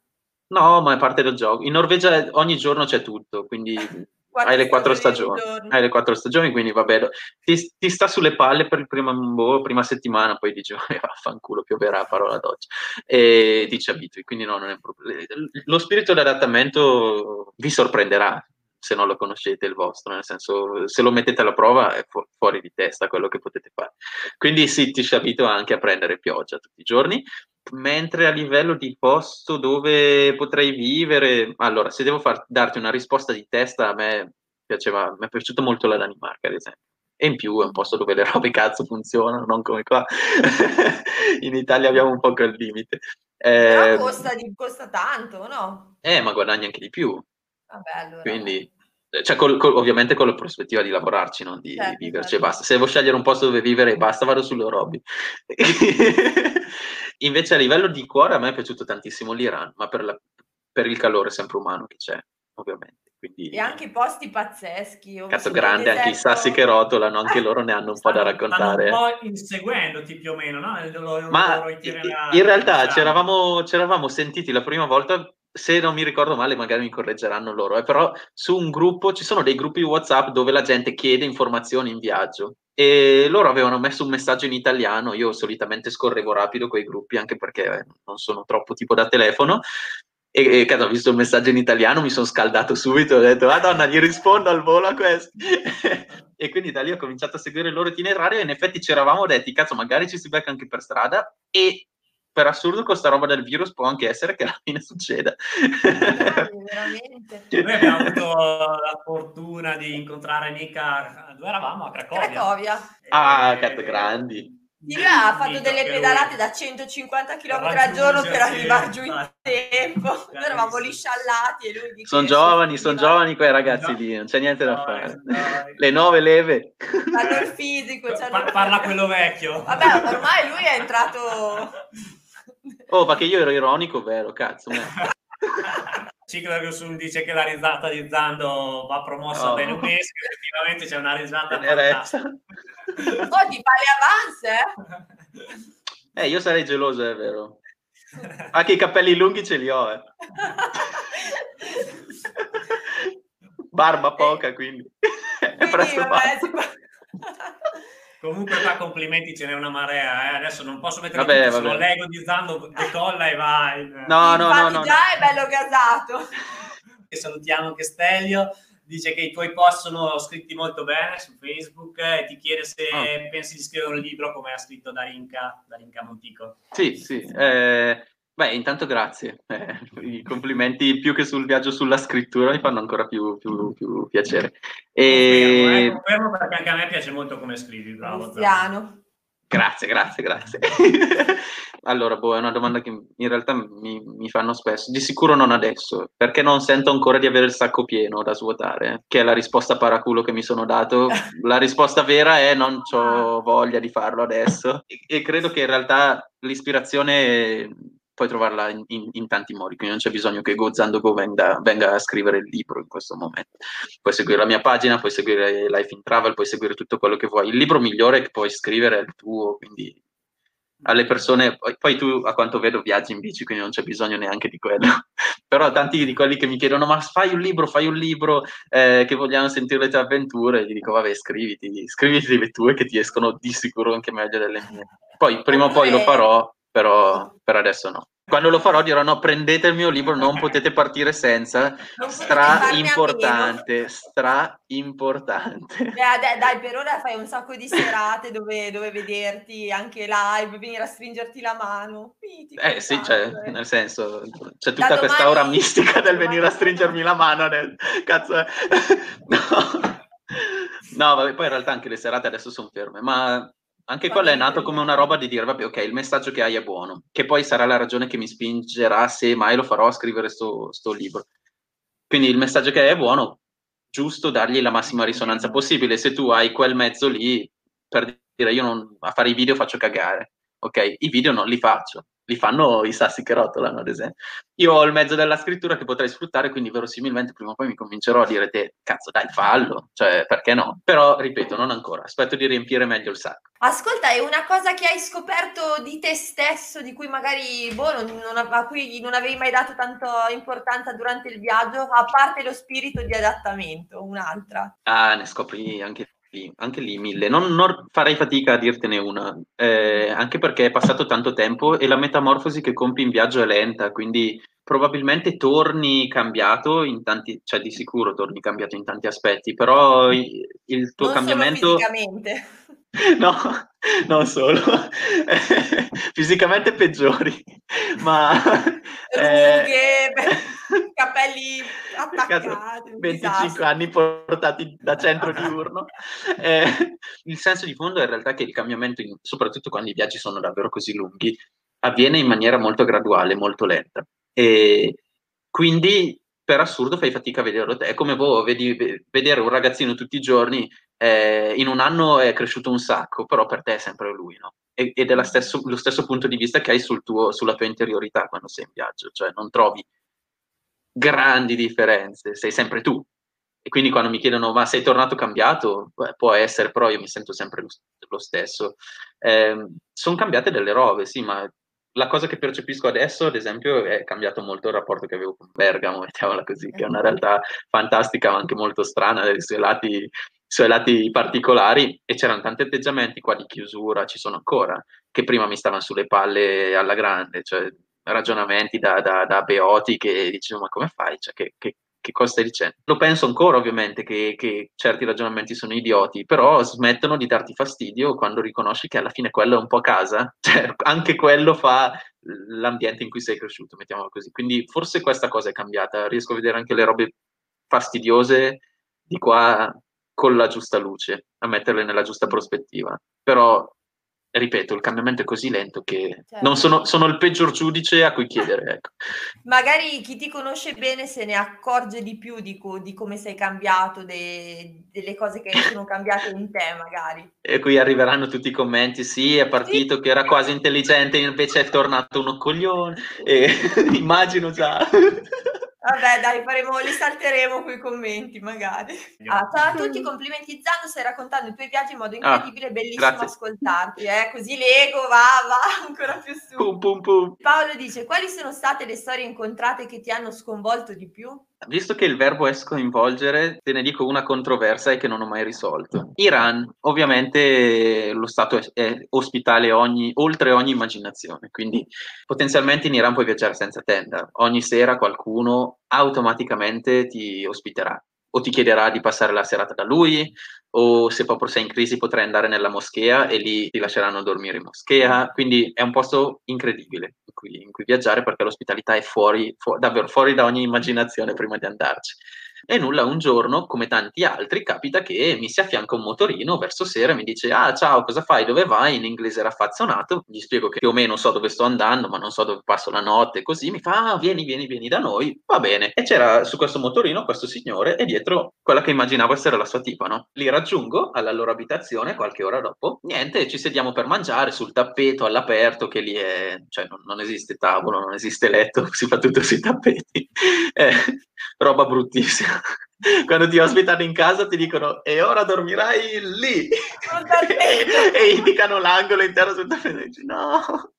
No, ma è parte del gioco. In Norvegia ogni giorno c'è tutto, quindi hai le quattro stagioni. Hai le quattro stagioni, quindi vabbè, ti, ti sta sulle palle per la prima, boh, prima settimana, poi dici, "Eh, vaffanculo, pioverà, farò la doccia. E ti ci abitui, quindi no, non è un problema. Lo spirito di adattamento vi sorprenderà se non lo conoscete il vostro, nel senso, se lo mettete alla prova è fu- fuori di testa quello che potete fare. Quindi sì, ti ci abitua anche a prendere pioggia tutti i giorni, mentre a livello di posto dove potrei vivere, allora, se devo far- darti una risposta di testa, a me piaceva, mi è piaciuta molto la Danimarca, ad esempio. E in più è un posto dove le robe cazzo funzionano, non come qua. in Italia abbiamo un po' quel limite. Però Eh, costa, di- costa tanto, no? eh, ma guadagni anche di più. Vabbè, allora. Quindi, cioè, col- col- ovviamente con la prospettiva di lavorarci, non di, Certo, di viverci certo. e basta. Se devo scegliere un posto dove vivere e basta, vado sulle hobby. Invece a livello di cuore a me è piaciuto tantissimo l'Iran, ma per, la- per il calore sempre umano che c'è, ovviamente. Quindi, E anche i posti pazzeschi. cazzo grande, anche i deserto- sassi che rotolano, anche loro ne hanno un po' da raccontare. Stanno un po' inseguendoti più o meno, no? Loro- Ma loro in realtà diciamo. ci ci eravamo sentiti la prima volta, se non mi ricordo male, magari mi correggeranno loro, eh, però su un gruppo, ci sono dei gruppi WhatsApp dove la gente chiede informazioni in viaggio e loro avevano messo un messaggio in italiano, io solitamente scorrevo rapido quei gruppi anche perché eh, non sono troppo tipo da telefono. E, e cazzo, ho visto il messaggio in italiano, mi sono scaldato subito, ho detto, Madonna, gli rispondo al volo a questi. e quindi da lì ho cominciato a seguire il loro itinerario e in effetti ci eravamo detti, cazzo, magari ci si becca anche per strada e per assurdo con sta roba del virus può anche essere che alla fine succeda. Veramente. Noi abbiamo avuto la fortuna di incontrare Nica, dove eravamo? A Cracovia. Cracovia. ah, E- cazzo, grandi. Silvia ha fatto delle pedalate da 150 km al giorno per arrivare giù in tempo. Noi eravamo lì sciallati e lui di Sono giovani, sono giovani quei ragazzi No. lì, non c'è niente da fare. Le nuove leve. Hanno il fisico. parla quello vecchio. Vabbè, ormai lui è entrato... Oh, ma che io ero ironico, vero, cazzo. Ciclo dice che la risata di Zando va promossa Oh. bene UNESCO, effettivamente c'è una risata Tenerezza. fantastica. Oh, ti fa le avance, eh? Eh, io sarei geloso, è vero. Anche i capelli lunghi ce li ho, eh. Barba poca, quindi. È Quindi, presto vabbè, Comunque qua complimenti ce n'è una marea, eh. adesso non posso mettere Vabbè, tutto, vabbè. lo leggo di Zando decolla e vai. No, no, no, Infatti no. no. già è bello gasato. E salutiamo anche Stelio. dice che i tuoi post sono scritti molto bene su Facebook e ti chiede se Oh. pensi di scrivere un libro come ha scritto Darinka, Darinka Montico. Sì, sì. eh, beh, intanto grazie. Eh, I complimenti più che sul viaggio sulla scrittura mi fanno ancora più, più- più piacere. Confermo, eh, E... confermo perché anche a me piace molto come scrivi, bravo. bravo. Cristiano. Grazie, grazie, grazie. Allora, boh, è una domanda che in realtà mi, mi fanno spesso. Di sicuro non adesso, perché non sento ancora di avere il sacco pieno da svuotare, che è la risposta paraculo che mi sono dato. La risposta vera è non ho voglia di farlo adesso. E, e credo che in realtà l'ispirazione puoi trovarla in, in- in tanti modi, quindi non c'è bisogno che Gozando Go venga, venga a scrivere il libro in questo momento. Puoi seguire la mia pagina, puoi seguire Life in Travel, puoi seguire tutto quello che vuoi. Il libro migliore che puoi scrivere è il tuo, quindi alle persone, poi, poi tu a quanto vedo viaggi in bici, quindi non c'è bisogno neanche di quello. Però tanti di quelli che mi chiedono, ma fai un libro, fai un libro, eh, che vogliamo sentire le tue avventure, gli dico, vabbè, scriviti, scriviti le tue che ti escono di sicuro anche meglio delle mie. Poi prima o poi lo farò, però per adesso no. Quando lo farò dirò no, prendete il mio libro, non potete partire senza, stra importante, stra importante. Beh, dai, dai, per ora fai un sacco di serate dove, dove vederti anche live, venire a stringerti la mano. Mitico, Eh sì, cioè, nel senso, c'è tutta questa domani- aura mistica del venire a stringermi la mano adesso. Cazzo, eh. no. No, vabbè, poi in realtà anche le serate adesso sono ferme, ma anche quello è nato come una roba di dire, vabbè, ok, il messaggio che hai è buono, che poi sarà la ragione che mi spingerà, se mai lo farò, a scrivere sto, sto libro. Quindi il messaggio che hai è buono, giusto dargli la massima risonanza possibile. Se tu hai quel mezzo lì, per dire, io non, a fare i video faccio cagare, ok? I video non li faccio, li fanno i sassi che rotolano, ad esempio. Io ho il mezzo della scrittura che potrei sfruttare, quindi verosimilmente prima o poi mi convincerò a dire te, cazzo dai, fallo, cioè perché no? Però, ripeto, non ancora, aspetto di riempire meglio il sacco. Ascolta, è una cosa che hai scoperto di te stesso, di cui magari boh, non, non- a cui non avevi mai dato tanta importanza durante il viaggio, a parte lo spirito di adattamento, un'altra. Ah, ne scopri anche lì, anche lì mille. Non, non farei fatica a dirtene una, eh, anche perché è passato tanto tempo e la metamorfosi che compi in viaggio è lenta, quindi probabilmente torni cambiato in tanti, cioè di sicuro torni cambiato in tanti aspetti, però i- il tuo non cambiamento... solo fisicamente. No, non solo. Fisicamente peggiori, ma... eh, Rughe, beh, capelli attaccati. Cazzo, un 25 disastro. anni portati da centro diurno. Eh, il senso di fondo è in realtà che il cambiamento, in- soprattutto quando i viaggi sono davvero così lunghi, avviene in maniera molto graduale, molto lenta. E quindi per assurdo fai fatica a vederlo te. È come boh, vedi, ve- vedere un ragazzino tutti i giorni, eh, in un anno è cresciuto un sacco, però per te è sempre lui, no? E- Ed è stesso- lo stesso punto di vista che hai sul tuo- sulla tua interiorità quando sei in viaggio, cioè non trovi grandi differenze, sei sempre tu. E quindi quando mi chiedono ma sei tornato cambiato, Beh, può essere, però io mi sento sempre lo, lo stesso. sono cambiate delle robe, sì, ma la cosa che percepisco adesso, ad esempio, è cambiato molto il rapporto che avevo con Bergamo, mettiamola così, che è una realtà fantastica, ma anche molto strana, dai suoi lati, suoi lati particolari, e c'erano tanti atteggiamenti qua di chiusura, ci sono ancora, che prima mi stavano sulle palle alla grande, cioè ragionamenti da, da, da beoti che dicevo ma come fai? Cioè, che, che, che cosa stai dicendo? Lo penso ancora ovviamente che, che, certi ragionamenti sono idioti, però smettono di darti fastidio quando riconosci che alla fine quello è un po' casa, cioè anche quello fa l'ambiente in cui sei cresciuto, mettiamolo così. Quindi forse questa cosa è cambiata, riesco a vedere anche le robe fastidiose di qua con la giusta luce, a metterle nella giusta prospettiva. Però ripeto, il cambiamento è così lento che certo. non sono, sono, il peggior giudice a cui chiedere. Ecco. Magari chi ti conosce bene se ne accorge di più di, co- di come sei cambiato, de- delle cose che sono cambiate in te, magari. E qui arriveranno tutti i commenti: sì, è partito sì. che era quasi intelligente, invece è tornato uno coglione. E immagino già. Vabbè, dai, faremo, li salteremo quei commenti, magari. Ah, ciao a tutti, complimenti Zano, stai raccontando i tuoi viaggi in modo incredibile, ah, bellissimo grazie. ascoltarti, eh? così l'ego va, va ancora più su. Pum, pum, pum. Paolo dice, quali sono state le storie incontrate che ti hanno sconvolto di più? Visto che il verbo è sconvolgere, te ne dico una controversa e che non ho mai risolto. Iran, ovviamente lo Stato è, è ospitale ogni, oltre ogni immaginazione, quindi potenzialmente in Iran puoi viaggiare senza tenda. Ogni sera qualcuno automaticamente ti ospiterà. O ti chiederà di passare la serata da lui, o se proprio sei in crisi potrai andare nella moschea e lì ti lasceranno dormire in moschea. Quindi è un posto incredibile in cui, in cui viaggiare perché l'ospitalità è fuori, fu- davvero fuori da ogni immaginazione prima di andarci. E nulla, un giorno, come tanti altri, capita che mi si affianca un motorino verso sera e mi dice: Ah, ciao, cosa fai? Dove vai? In inglese raffazzonato. Gli spiego che più o meno so dove sto andando, ma non so dove passo la notte. Così mi fa: Ah, vieni, vieni, vieni da noi. Va bene. E c'era su questo motorino questo signore e dietro quella che immaginavo essere la sua tipa, no? Li raggiungo alla loro abitazione qualche ora dopo. Niente, ci sediamo per mangiare sul tappeto all'aperto, che lì è. cioè, non, non esiste tavolo, non esiste letto, si fa tutto sui tappeti. Eh, roba bruttissima. Quando ti ospitano in casa ti dicono e ora dormirai lì. E, e indicano l'angolo intero sul tappeto e dici no.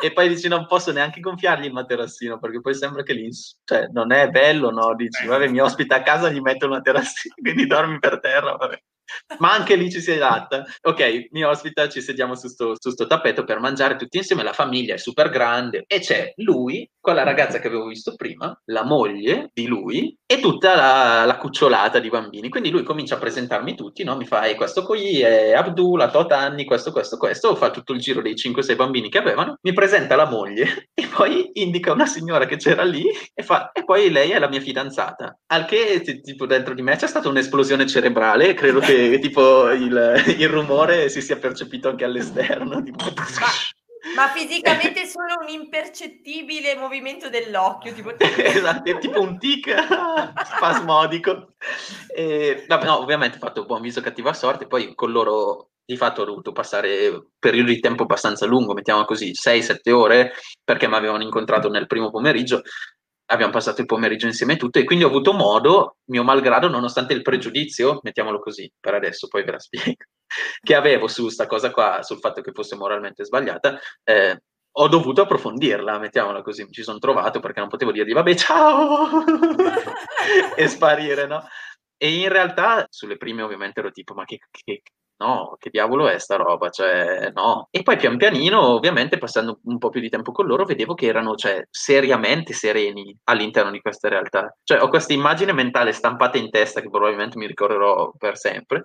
E poi dici non posso neanche gonfiargli il materassino perché poi sembra che lì cioè, non è bello no? Dici vabbè mi ospita a casa gli metto il materassino quindi dormi per terra vabbè ma anche lì ci si adatta. Ok, mi ospita, ci sediamo su sto, tappeto per mangiare tutti insieme, la famiglia è super grande e c'è lui con la ragazza che avevo visto prima, la moglie di lui e tutta la, la cucciolata di bambini. Quindi lui comincia a presentarmi tutti, no? mi fa e questo qui è Abdul, a tot anni, questo, questo, questo, fa tutto il giro dei 5-6 bambini che avevano, mi presenta la moglie e poi indica una signora che c'era lì e fa e poi lei è la mia fidanzata. Al che tipo dentro di me c'è stata un'esplosione cerebrale, credo che che tipo il, il, rumore si sia percepito anche all'esterno. Tipo... Ma, fisicamente solo un impercettibile movimento dell'occhio. Tipo, esatto, è tipo un tic spasmodico. E, vabbè, no, ovviamente ho fatto buon viso cattiva sorte, poi con loro di fatto ho dovuto passare periodi di tempo abbastanza lungo, mettiamo così, 6-7 ore, perché mi avevano incontrato nel primo pomeriggio, abbiamo passato il pomeriggio insieme tutto e quindi ho avuto modo, mio malgrado, nonostante il pregiudizio, mettiamolo così per adesso, poi ve la spiego, che avevo su questa cosa qua, sul fatto che fosse moralmente sbagliata, eh, ho dovuto approfondirla, mettiamola così, mi ci sono trovato perché non potevo dirgli vabbè ciao e sparire, no? E in realtà sulle prime ovviamente ero tipo ma che, che, no, che diavolo è sta roba, cioè no. E poi pian pianino, ovviamente, passando un po' più di tempo con loro, vedevo che erano, cioè, seriamente sereni all'interno di questa realtà. Cioè, ho questa immagine mentale stampata in testa che probabilmente mi ricorderò per sempre,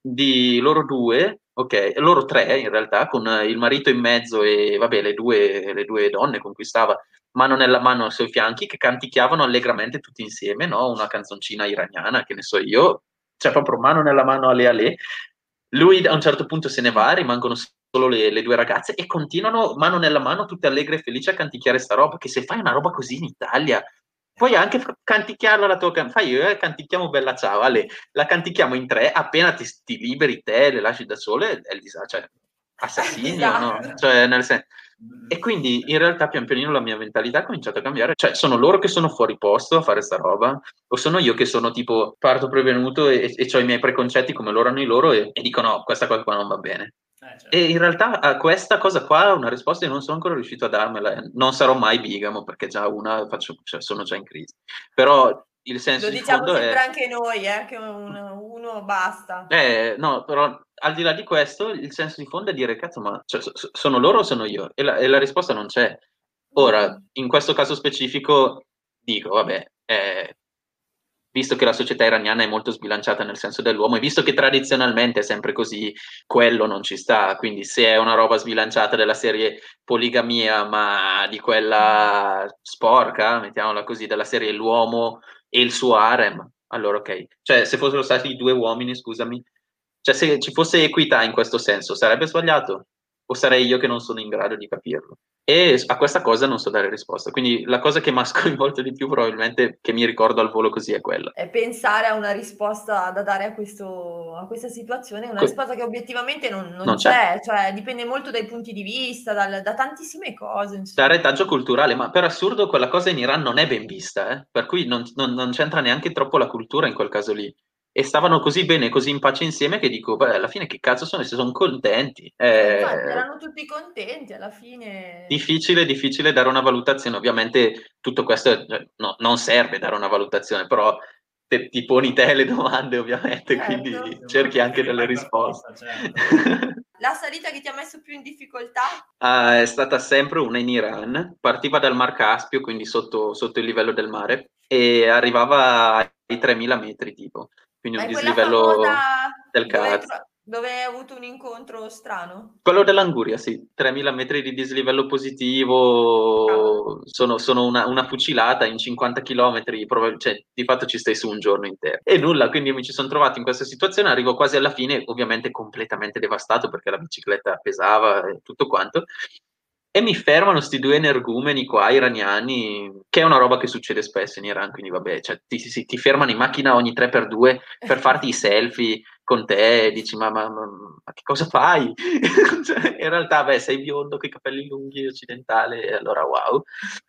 di loro due, ok, loro tre in realtà, con il marito in mezzo e, vabbè, le due, le due donne con cui stava, mano nella mano ai suoi fianchi, che canticchiavano allegramente tutti insieme, no? Una canzoncina iraniana, che ne so io, cioè proprio mano nella mano alle ale, lui a un certo punto se ne va, rimangono solo le, le, due ragazze e continuano mano nella mano, tutte allegre e felici a canticchiare sta roba, che se fai una roba così in Italia, puoi anche canticchiarla la tua canzone. Fai io, eh, canticchiamo Bella Ciao, Ale, la canticchiamo in tre, appena ti, ti liberi te, le lasci da sole, è il disastro, cioè, assassinio, no? Esatto. Cioè, nel senso e quindi in realtà pian pianino la mia mentalità ha cominciato a cambiare. Cioè, sono loro che sono fuori posto a fare sta roba? O sono io che sono tipo parto prevenuto e, e ho i miei preconcetti come loro hanno i loro e, e dico no, questa cosa qua non va bene. Eh, certo. E in realtà a questa cosa qua una risposta io non sono ancora riuscito a darmela. Non sarò mai bigamo perché già una faccio, cioè, sono già in crisi. Però il senso Lo diciamo di sempre è... anche noi, eh, che uno, uno basta. Eh, no, però al di là di questo, il senso di fondo è dire, cazzo, ma cioè, sono loro o sono io? E la, e la, risposta non c'è. Ora, in questo caso specifico, dico, vabbè, eh, visto che la società iraniana è molto sbilanciata nel senso dell'uomo e visto che tradizionalmente è sempre così, quello non ci sta. Quindi se è una roba sbilanciata della serie poligamia, ma di quella sporca, mettiamola così, della serie l'uomo e il suo harem, allora ok. Cioè, se fossero stati due uomini, scusami, cioè, se ci fosse equità in questo senso, sarebbe sbagliato? O sarei io che non sono in grado di capirlo? E a questa cosa non so dare risposta. Quindi la cosa che mi ha sconvolto di più, probabilmente, che mi ricordo al volo così, è quella. È pensare a una risposta da dare a, questo, a questa situazione, una que- risposta che obiettivamente non, non, non c'è. c'è. cioè dipende molto dai punti di vista, dal, da tantissime cose. Insomma. Da retaggio culturale, ma per assurdo quella cosa in Iran non è ben vista, eh? per cui non, non, non c'entra neanche troppo la cultura in quel caso lì e stavano così bene, così in pace insieme che dico, beh, alla fine che cazzo sono, se sono contenti. Eh, Infatti, erano tutti contenti, alla fine... Difficile, difficile dare una valutazione, ovviamente tutto questo cioè, no, non serve dare una valutazione, però te, ti poni te le domande ovviamente, certo. quindi cerchi anche delle risposte. Certo. La salita che ti ha messo più in difficoltà? Uh, è stata sempre una in Iran, partiva dal Mar Caspio, quindi sotto, sotto il livello del mare, e arrivava i 3000 metri tipo, quindi un dislivello del tro- dove hai avuto un incontro strano? Quello dell'Anguria, sì, 3000 metri di dislivello positivo, sono, sono una, una fucilata in 50 km, cioè di fatto ci stai su un giorno intero. E nulla, quindi mi ci sono trovato in questa situazione, arrivo quasi alla fine, ovviamente completamente devastato perché la bicicletta pesava e tutto quanto, e mi fermano sti due energumeni qua, iraniani, che è una roba che succede spesso in Iran, quindi vabbè, cioè, ti, ti, ti fermano in macchina ogni 3x2 per farti i selfie con te, e dici ma, ma, ma, ma che cosa fai? cioè, in realtà, beh, sei biondo, con i capelli lunghi, occidentale, e allora wow.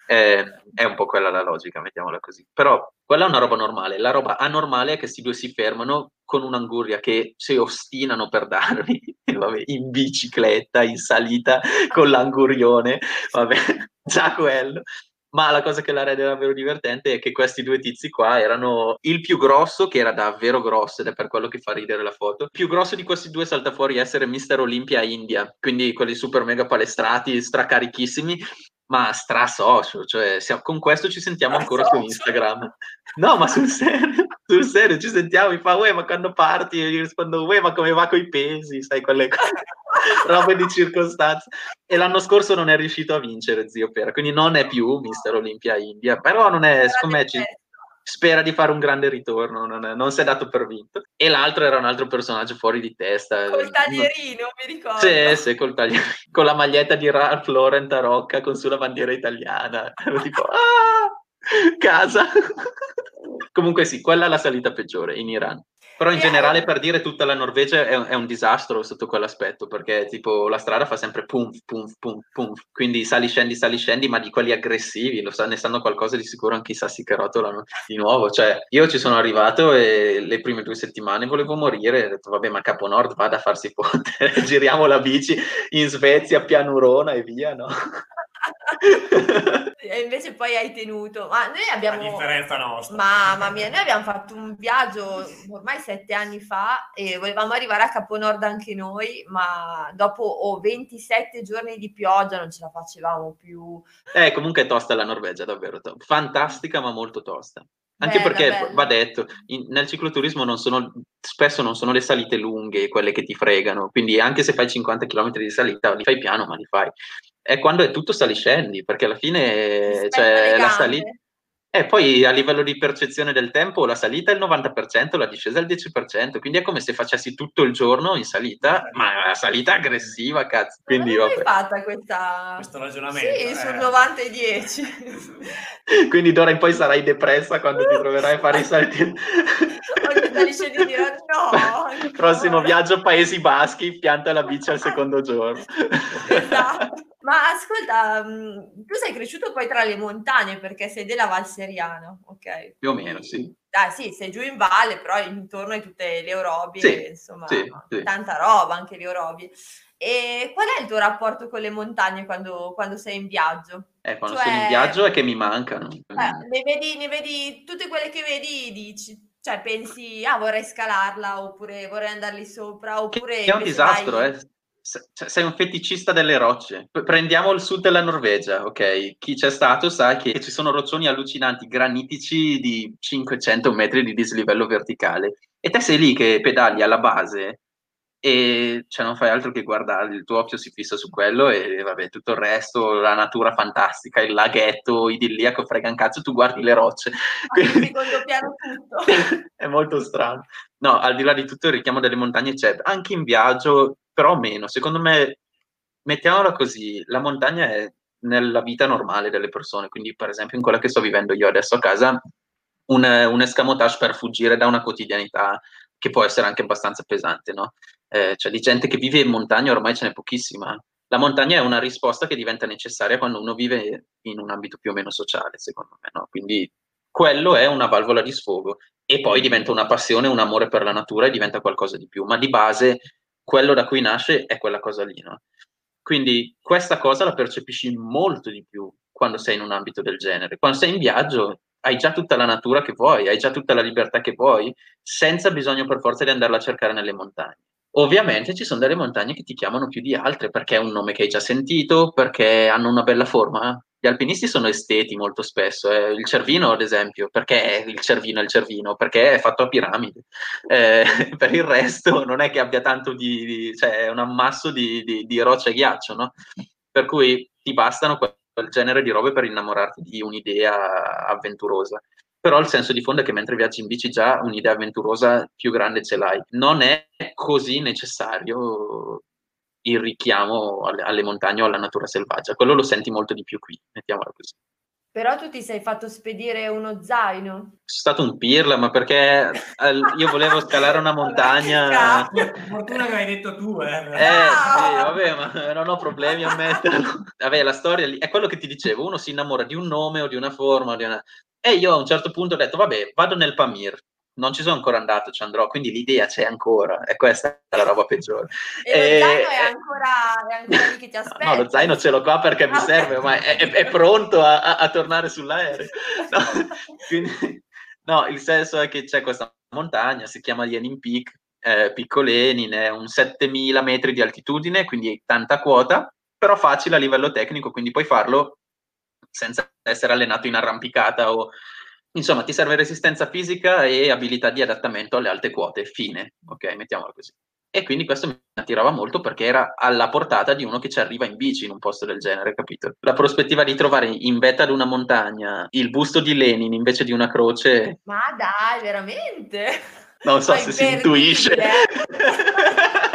Eh, è un po' quella la logica, mettiamola così. Però quella è una roba normale. La roba anormale è che questi due si fermano con un'anguria che si ostinano per darmi, vabbè, in bicicletta, in salita, con l'angurione, vabbè, già quello. Ma la cosa che la rende davvero divertente è che questi due tizi qua erano il più grosso, che era davvero grosso, ed è per quello che fa ridere la foto. Il più grosso di questi due salta fuori essere Mister Olympia India, quindi quelli super mega palestrati, stracarichissimi, ma stra socio, cioè siamo, con questo ci sentiamo ancora su Instagram. No, ma sul serio, sul serio ci sentiamo, mi fa, uè, ma quando parti? Io rispondo, uè, ma come va con i pesi? Sai, quelle cose, robe di circostanza. E l'anno scorso non è riuscito a vincere, zio Pera, quindi non è più Mister Olympia India, però non è, secondo me, ci, spera di fare un grande ritorno, non, non si è dato per vinto. E l'altro era un altro personaggio fuori di testa. Col taglierino, mi ricordo. Sì, sì, col taglierino, con la maglietta di Ralph Lauren Tarocca con sulla bandiera italiana. Ero tipo, ah, casa. Comunque sì, quella è la salita peggiore in Iran. Però in E generale, allora- per dire, tutta la Norvegia è un, è un disastro sotto quell'aspetto, perché tipo la strada fa sempre pum, pum, pum, pum, quindi sali, scendi, sali, scendi, ma di quelli aggressivi, lo sa, ne sanno qualcosa di sicuro anche i sassi che rotolano di nuovo. Cioè, io ci sono arrivato e le prime due settimane volevo morire, ho detto, vabbè, ma Capo Nord vada a farsi fottere, giriamo la bici in Svezia, pianurona e via, no? E invece poi hai tenuto. Ma noi La abbiamo... differenza nostra. Mamma mia, noi abbiamo fatto un viaggio ormai sette anni fa e volevamo arrivare a Caponord anche noi, ma dopo oh, 27 giorni di pioggia non ce la facevamo più. Eh, comunque è tosta la Norvegia, davvero to- fantastica, ma molto tosta. Anche Bella, perché bella. va detto, in- nel cicloturismo non sono, spesso non sono le salite lunghe quelle che ti fregano, quindi anche se fai 50 km di salita, li fai piano, ma li fai. È quando è tutto saliscendi, perché alla fine Ti cioè, la salita. E poi a livello di percezione del tempo, la salita è il 90%, la discesa è il 10%, quindi è come se facessi tutto il giorno in salita, ma è una salita aggressiva, cazzo. Quindi, non l'hai fatta questa... Questo ragionamento. Sì, eh. sul 90 e 10. Quindi d'ora in poi sarai depressa quando ti troverai a fare i salti. Ogni saliscendi dirà no. ancora. Prossimo viaggio Paesi Baschi, pianta la bici al secondo giorno. Esatto. Ma ascolta, mh, tu sei cresciuto poi tra le montagne perché sei della Val Seriana, ok? Più o meno, sì. Ah sì, sei giù in valle, però intorno hai tutte le orobie, Sì, insomma, sì, sì. tanta roba anche le orobie. E qual è il tuo rapporto con le montagne quando, quando sei in viaggio? Eh, quando Cioè- sono in viaggio è che mi mancano. Eh, ne vedi, ne vedi tutte quelle che vedi, dici, cioè pensi, ah vorrei scalarla, oppure vorrei andarli sopra, oppure... È un disastro, vai- eh. Cioè, sei un feticista delle rocce. Prendiamo il sud della Norvegia, ok? Chi c'è stato sa che ci sono roccioni allucinanti, granitici di 500 metri di dislivello verticale. E te sei lì che pedali alla base e cioè, non fai altro che guardare, il tuo occhio si fissa su quello e vabbè, tutto il resto, la natura fantastica, il laghetto idilliaco, frega un cazzo, tu guardi le rocce. Ah, secondo piano tutto. è molto strano. No, al di là di tutto il richiamo delle montagne c'è, anche in viaggio, però meno. Secondo me, mettiamola così, la montagna è nella vita normale delle persone, quindi per esempio in quella che sto vivendo io adesso a casa, un, un escamotage per fuggire da una quotidianità che può essere anche abbastanza pesante, no? Eh, cioè di gente che vive in montagna ormai ce n'è pochissima. La montagna è una risposta che diventa necessaria quando uno vive in un ambito più o meno sociale, secondo me, no? Quindi quello è una valvola di sfogo e poi diventa una passione, un amore per la natura e diventa qualcosa di più, ma di base quello da cui nasce è quella cosa lì, no? Quindi questa cosa la percepisci molto di più quando sei in un ambito del genere. Quando sei in viaggio hai già tutta la natura che vuoi, hai già tutta la libertà che vuoi, senza bisogno per forza di andarla a cercare nelle montagne. Ovviamente ci sono delle montagne che ti chiamano più di altre perché è un nome che hai già sentito, perché hanno una bella forma, Gli alpinisti sono esteti molto spesso, eh. il cervino ad esempio, perché il cervino è il cervino? Perché è fatto a piramide. Eh, per il resto non è che abbia tanto di... di cioè è un ammasso di, di, di roccia e ghiaccio, no? Per cui ti bastano quel genere di robe per innamorarti di un'idea avventurosa però il senso di fondo è che mentre viaggi in bici già un'idea avventurosa più grande ce l'hai. Non è così necessario il richiamo alle, alle montagne o alla natura selvaggia, quello lo senti molto di più qui, mettiamola così. Però tu ti sei fatto spedire uno zaino. Sono stato un pirla, ma perché io volevo scalare una montagna. Fortuna che hai detto tu, eh. Eh, sì, vabbè, ma non ho problemi a metterlo. Vabbè, la storia è quello che ti dicevo, uno si innamora di un nome o di una forma, di una... E io a un certo punto ho detto, vabbè, vado nel Pamir. Non ci sono ancora andato, ci andrò, quindi l'idea c'è ancora e questa è la roba peggiore. E, e... lo zaino è ancora, è ancora lì che ti aspetta? No, lo zaino ce l'ho qua perché mi serve, ma è, è, è pronto a, a, a, tornare sull'aereo. No, quindi, no, il senso è che c'è questa montagna, si chiama Lenin Peak, eh, piccolenin, è un 7000 metri di altitudine, quindi tanta quota, però facile a livello tecnico, quindi puoi farlo senza essere allenato in arrampicata o insomma ti serve resistenza fisica e abilità di adattamento alle alte quote, fine, ok, mettiamola così. E quindi questo mi attirava molto perché era alla portata di uno che ci arriva in bici in un posto del genere, capito? La prospettiva di trovare in vetta ad una montagna il busto di Lenin invece di una croce. Ma dai, veramente? Non so se si intuisce.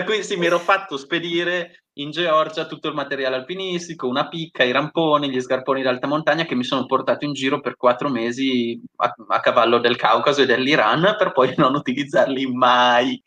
Per cui sì, mi ero fatto spedire in Georgia tutto il materiale alpinistico, una picca, i ramponi, gli scarponi d'alta montagna che mi sono portato in giro per quattro mesi a, a cavallo del Caucaso e dell'Iran per poi non utilizzarli mai.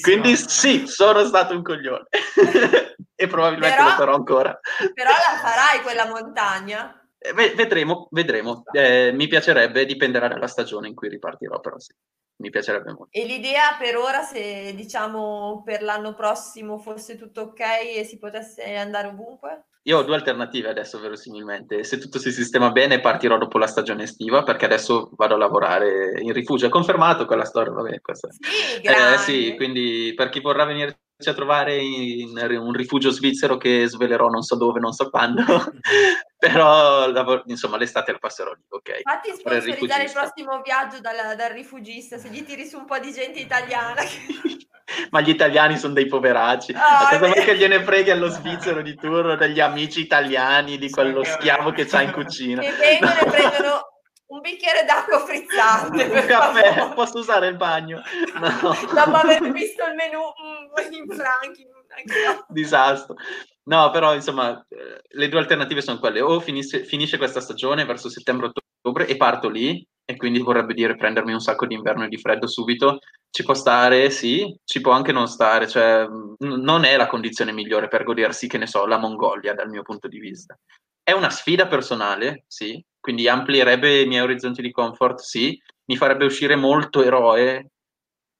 Quindi sì, sono stato un coglione e probabilmente però, lo farò ancora. Però la farai quella montagna? Vedremo, vedremo. Eh, mi piacerebbe, dipenderà dalla stagione in cui ripartirò, però sì mi piacerebbe molto. E l'idea per ora, se diciamo per l'anno prossimo fosse tutto ok e si potesse andare ovunque? Io ho due alternative adesso, verosimilmente. Se tutto si sistema bene, partirò dopo la stagione estiva, perché adesso vado a lavorare in rifugio. È confermato quella storia, vabbè, questa. Sì, eh, sì, quindi per chi vorrà venire a trovare in un rifugio svizzero che svelerò non so dove, non so quando, però insomma l'estate la passerò lì, ok? Fatti sponsorizzare il, il prossimo viaggio dal, dal, rifugista, se gli tiri su un po' di gente italiana. Ma gli italiani sono dei poveracci, oh, cosa vuoi che gliene freghi allo svizzero di turno degli amici italiani, di quello schiavo che c'ha in cucina? Che vengono e prendono un bicchiere d'acqua frizzante. un caffè, favore. posso usare il bagno? No. Dopo aver visto il menù mm, in franchi. Disastro. No, però insomma, eh, le due alternative sono quelle: o finisce, finisce questa stagione verso settembre-ottobre e parto lì, e quindi vorrebbe dire prendermi un sacco di inverno e di freddo subito. Ci può stare, sì, ci può anche non stare, cioè n- non è la condizione migliore per godersi, che ne so, la Mongolia dal mio punto di vista. È una sfida personale, sì, quindi amplierebbe i miei orizzonti di comfort, sì, mi farebbe uscire molto eroe,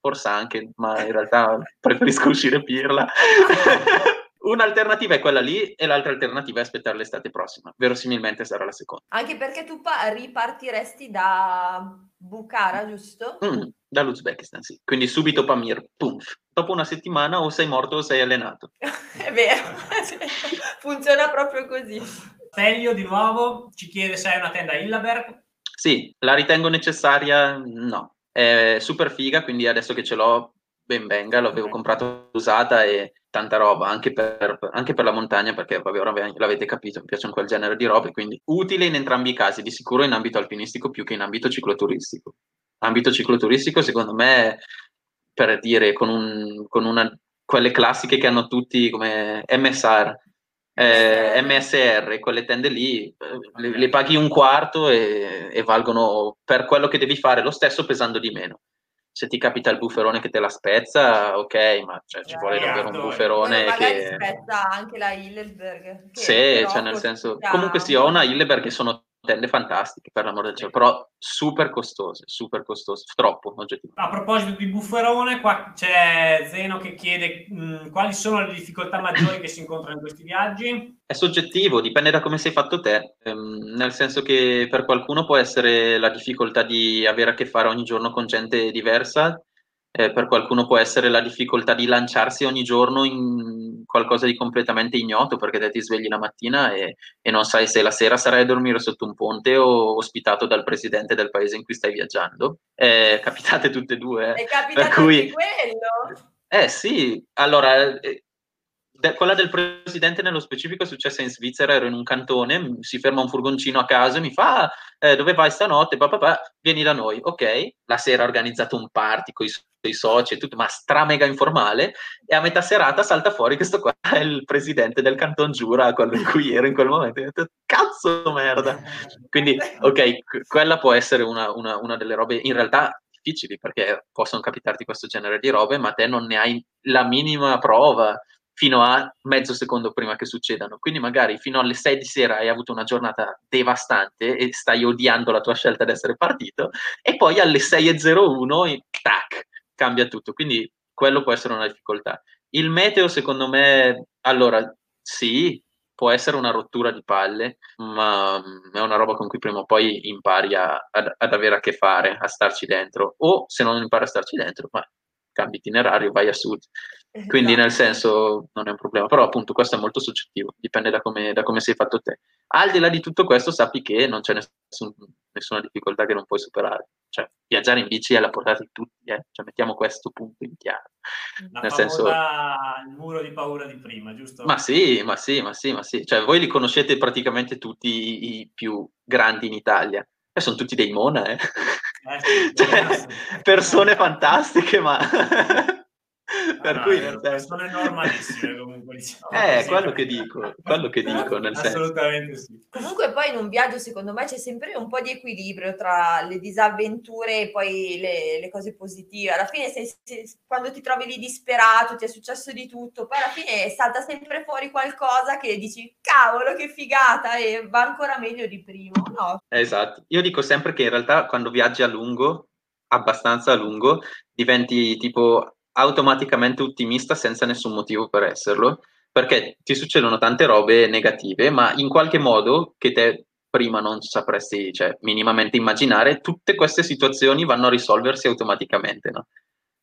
forse anche, ma in realtà preferisco uscire pirla. Un'alternativa è quella lì e l'altra alternativa è aspettare l'estate prossima. Verosimilmente sarà la seconda. Anche perché tu pa- ripartiresti da Bukhara, giusto? Mm, dall'Uzbekistan, sì. Quindi subito Pamir, pum. Dopo una settimana o sei morto o sei allenato. è vero, funziona proprio così. Feglio di nuovo ci chiede se hai una tenda Illaberg. Sì, la ritengo necessaria? No. È super figa, quindi adesso che ce l'ho, ben venga, l'avevo comprata usata e tanta roba, anche per, anche per la montagna, perché vabbè, ora l'avete capito, mi piacciono quel genere di robe, quindi utile in entrambi i casi, di sicuro in ambito alpinistico più che in ambito cicloturistico. Ambito cicloturistico, secondo me, per dire, con, un, con una, quelle classiche che hanno tutti come MSR, eh, MSR, quelle tende lì, eh, le, le, paghi un quarto e, e, valgono per quello che devi fare lo stesso pesando di meno. Se ti capita il bufferone che te la spezza, ok, ma cioè, ci vuole davvero un bufferone Poi che... spezza anche la Hilleberg. Sì, cioè nel senso... Comunque sì, ho una Hilleberg che sono tende fantastiche, per l'amor del cielo, però super costose, super costose, troppo oggettivamente. A proposito di bufferone, qua c'è Zeno che chiede mh, quali sono le difficoltà maggiori che si incontrano in questi viaggi? È soggettivo, dipende da come sei fatto te, ehm, nel senso che per qualcuno può essere la difficoltà di avere a che fare ogni giorno con gente diversa, eh, per qualcuno può essere la difficoltà di lanciarsi ogni giorno in qualcosa di completamente ignoto perché te ti svegli la mattina e, e non sai se la sera sarai a dormire sotto un ponte o ospitato dal presidente del paese in cui stai viaggiando. Eh, capitate tutte e due. È capitato per cui... quello? Eh sì, allora, eh, de- quella del presidente nello specifico è successa in Svizzera, ero in un cantone, si ferma un furgoncino a caso e mi fa, ah, eh, dove vai stanotte? Pa, pa, pa, vieni da noi. Ok, la sera ha organizzato un party con i suoi soci e tutto, ma stra mega informale, e a metà serata salta fuori questo qua è il presidente del canton Giura, quello in cui ero in quel momento. Ho detto, cazzo merda! Quindi, ok, quella può essere una, una, una delle robe, in realtà difficili perché possono capitarti questo genere di robe, ma te non ne hai la minima prova fino a mezzo secondo prima che succedano. Quindi magari fino alle 6 di sera hai avuto una giornata devastante e stai odiando la tua scelta di essere partito e poi alle 6.01 tac, cambia tutto. Quindi quello può essere una difficoltà. Il meteo secondo me, allora sì, può essere una rottura di palle, ma è una roba con cui prima o poi impari a, ad, ad avere a che fare, a starci dentro. O se non impari a starci dentro, ma cambi itinerario, vai a sud. Quindi Esatto. nel senso non è un problema, però appunto questo è molto soggettivo, dipende da come, da come sei fatto te. Al di là di tutto questo sappi che non c'è nessun- nessuna difficoltà che non puoi superare, cioè viaggiare in bici è alla portata di tutti, eh? cioè, mettiamo questo punto in chiaro. La Nel senso- il muro di paura di prima, giusto? Ma sì, ma sì, ma sì, ma sì, cioè voi li conoscete praticamente tutti i, i più grandi in Italia, e sono tutti dei Mona, eh? Eh, Cioè, persone fantastiche, ma... per Ah, cui nel senso... persone normalissime comunque diciamo Eh, quello che dico, quello che dico, nel senso. assolutamente sì Comunque poi in un viaggio secondo me c'è sempre un po' di equilibrio tra le disavventure e poi le, le cose positive. Alla fine se, se- quando ti trovi lì disperato, ti è successo di tutto, poi alla fine salta sempre fuori qualcosa che dici cavolo che figata e va ancora meglio di prima. No, Esatto. Io dico sempre che in realtà quando viaggi a lungo, abbastanza a lungo, diventi tipo automaticamente ottimista senza nessun motivo per esserlo, perché ti succedono tante robe negative, ma in qualche modo che te prima non sapresti, cioè, minimamente immaginare, tutte queste situazioni vanno a risolversi automaticamente, no?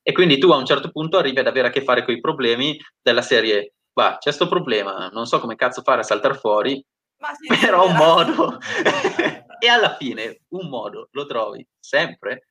E quindi tu a un certo punto arrivi ad avere a che fare con i problemi della serie, va, c'è sto problema, non so come cazzo fare a saltare fuori, però un modo. E alla fine un modo lo trovi sempre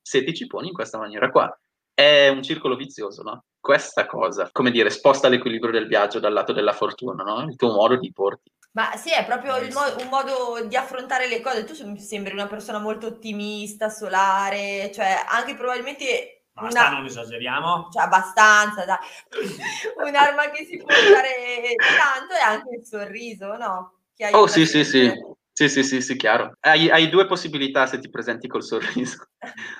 se ti ci poni in questa maniera qua è un circolo vizioso no? questa cosa come dire sposta l'equilibrio del viaggio dal lato della fortuna no? il tuo modo di porti Ma sì, è proprio il mo- un modo di affrontare le cose. Tu sem- sembri una persona molto ottimista, solare, cioè anche probabilmente basta una- non esageriamo cioè abbastanza, dai. Un'arma che si può usare tanto è anche il sorriso, no? Che oh sì sì sì. Sì sì sì sì chiaro. Hai, hai due possibilità se ti presenti col sorriso.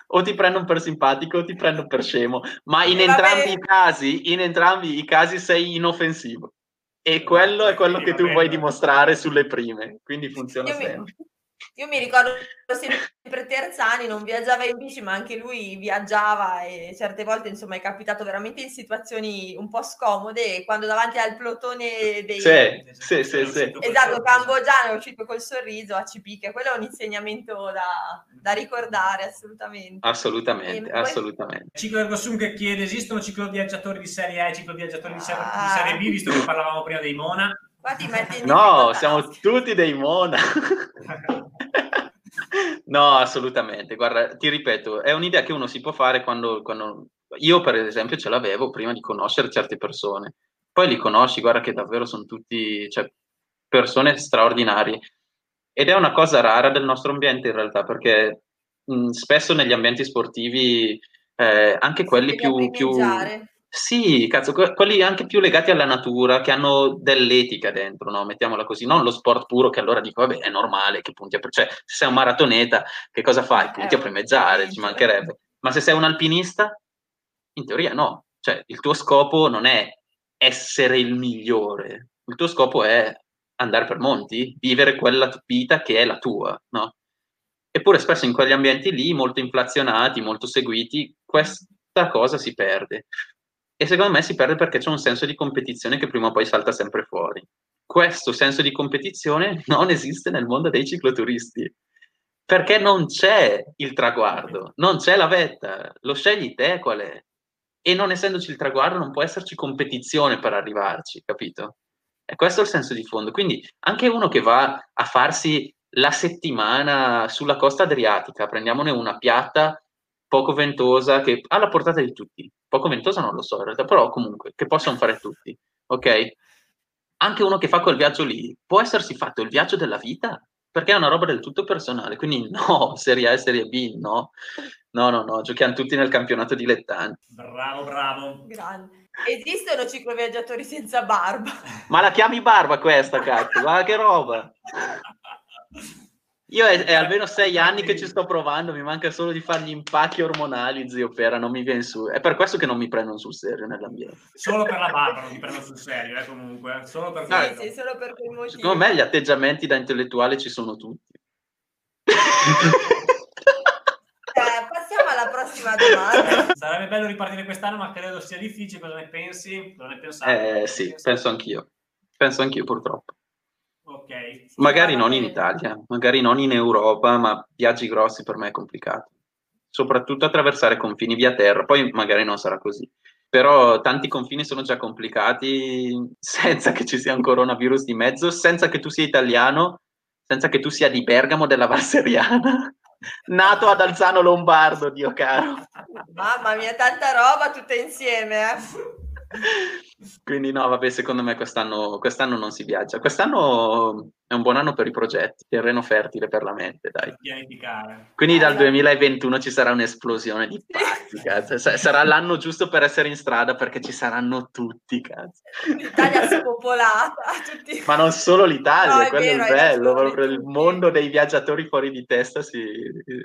O ti prendono per simpatico o ti prendono per scemo. Ma in entrambi i casi in entrambi i casi sei inoffensivo. E quello è quello che tu vuoi dimostrare sulle prime. Quindi funziona sempre io mi ricordo sempre Terzani, non viaggiava in bici, ma anche lui viaggiava e certe volte insomma è capitato veramente in situazioni un po' scomode quando davanti al plotone dei... Sì, sì, sì, sì. Esatto, cambogiano è uscito col sorriso a Cipica, quello è un insegnamento da, da ricordare assolutamente. Assolutamente, poi- assolutamente. Ciclo Ergosum che chiede esistono cicloviaggiatori di serie A e cicloviaggiatori di serie, di Ah. serie B visto che parlavamo prima dei Mona No, siamo tutti dei mona. No, assolutamente. Guarda, ti ripeto, è un'idea che uno si può fare quando, quando- Io, per esempio, ce l'avevo prima di conoscere certe persone. Poi li conosci, guarda che davvero sono tutti, cioè, persone straordinarie. Ed è una cosa rara del nostro ambiente, in realtà, perché mh, spesso negli ambienti sportivi, eh, anche quelli più, più... Sì, cazzo, que- quelli anche più legati alla natura, che hanno dell'etica dentro, no? Mettiamola così, non lo sport puro che allora dico, vabbè, è normale che punti a... pre- Cioè, se sei un maratoneta, che cosa fai? Punti Eh, a primeggiare, ci ovviamente. mancherebbe. Ma se sei un alpinista, in teoria no. Cioè, il tuo scopo non è essere il migliore, il tuo scopo è andare per monti, vivere quella vita che è la tua, no? Eppure spesso in quegli ambienti lì, molto inflazionati, molto seguiti, questa cosa si perde. E secondo me si perde perché c'è un senso di competizione che prima o poi salta sempre fuori. Questo senso di competizione non esiste nel mondo dei cicloturisti. Perché non c'è il traguardo, non c'è la vetta, lo scegli te qual è. E non essendoci il traguardo non può esserci competizione per arrivarci, capito? E questo è il senso di fondo. Quindi anche uno che va a farsi la settimana sulla costa adriatica, prendiamone una piatta poco ventosa che ha la portata di tutti. Poco ventosa non lo so in realtà, però comunque che possono fare tutti, ok? Anche uno che fa quel viaggio lì può essersi fatto il viaggio della vita perché è una roba del tutto personale. Quindi no, Serie A e Serie B, no. No, no, no, giochiamo tutti nel campionato dilettanti. Bravo, bravo. Grande. Esistono cicloviaggiatori senza barba. Ma la chiami barba questa, cazzo? Guarda che roba. Io è, è, almeno sei anni che ci sto provando, mi manca solo di fare gli impacchi ormonali, zio Pera, non mi viene su. È per questo che non mi prendono sul serio nell'ambiente. Solo per la barba non mi prendono sul serio, eh, comunque. Solo per no, sì, sì, solo per quel motivo. Secondo me gli atteggiamenti da intellettuale ci sono tutti. Eh, passiamo alla prossima domanda. Sarebbe bello ripartire quest'anno, ma credo sia difficile. Cosa ne pensi? Cosa ne pensate? Eh sì, penso anch'io. Penso anch'io, purtroppo. Ok. Magari non in Italia, magari non in Europa, ma viaggi grossi per me è complicato. Soprattutto attraversare confini via terra, poi magari non sarà così. Però tanti confini sono già complicati senza che ci sia un coronavirus di mezzo, senza che tu sia italiano, senza che tu sia di Bergamo della Valseriana, nato ad Alzano Lombardo, Dio caro. Mamma mia, tanta roba tutta insieme, eh. Quindi no, vabbè, secondo me quest'anno, quest'anno, non si viaggia. Quest'anno è un buon anno per i progetti, terreno fertile per la mente, dai. Pianificare. Quindi dal 2021 ci sarà un'esplosione di pazzi, cazzo. Sarà l'anno giusto per essere in strada perché ci saranno tutti, cazzo. L'Italia spopolata. Tutti... Ma non solo l'Italia, no, quello è, vero, è bello, proprio il mondo dei viaggiatori fuori di testa si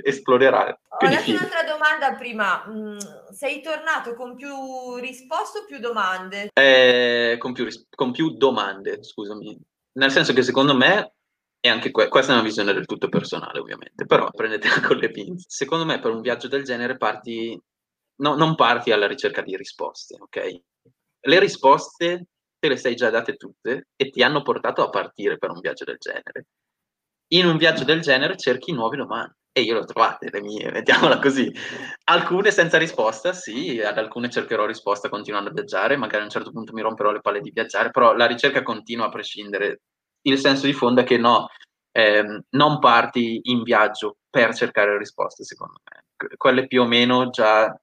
esploderà. Quindi, Ho un'altra domanda prima. Mm, sei tornato con più risposte o più domande? Eh, con, più, con più domande, scusami nel senso che secondo me, e anche que- questa è una visione del tutto personale ovviamente, però prendetela con le pinze. Secondo me per un viaggio del genere parti, no, non parti alla ricerca di risposte, ok? Le risposte te le sei già date tutte e ti hanno portato a partire per un viaggio del genere. In un viaggio del genere cerchi nuove domande e io le ho trovate, le mie, mettiamola così. Alcune senza risposta, sì, ad alcune cercherò risposta continuando a viaggiare, magari a un certo punto mi romperò le palle di viaggiare, però la ricerca continua a prescindere. Il senso di fondo è che no, ehm, non parti in viaggio per cercare risposte, secondo me. Quelle più o meno già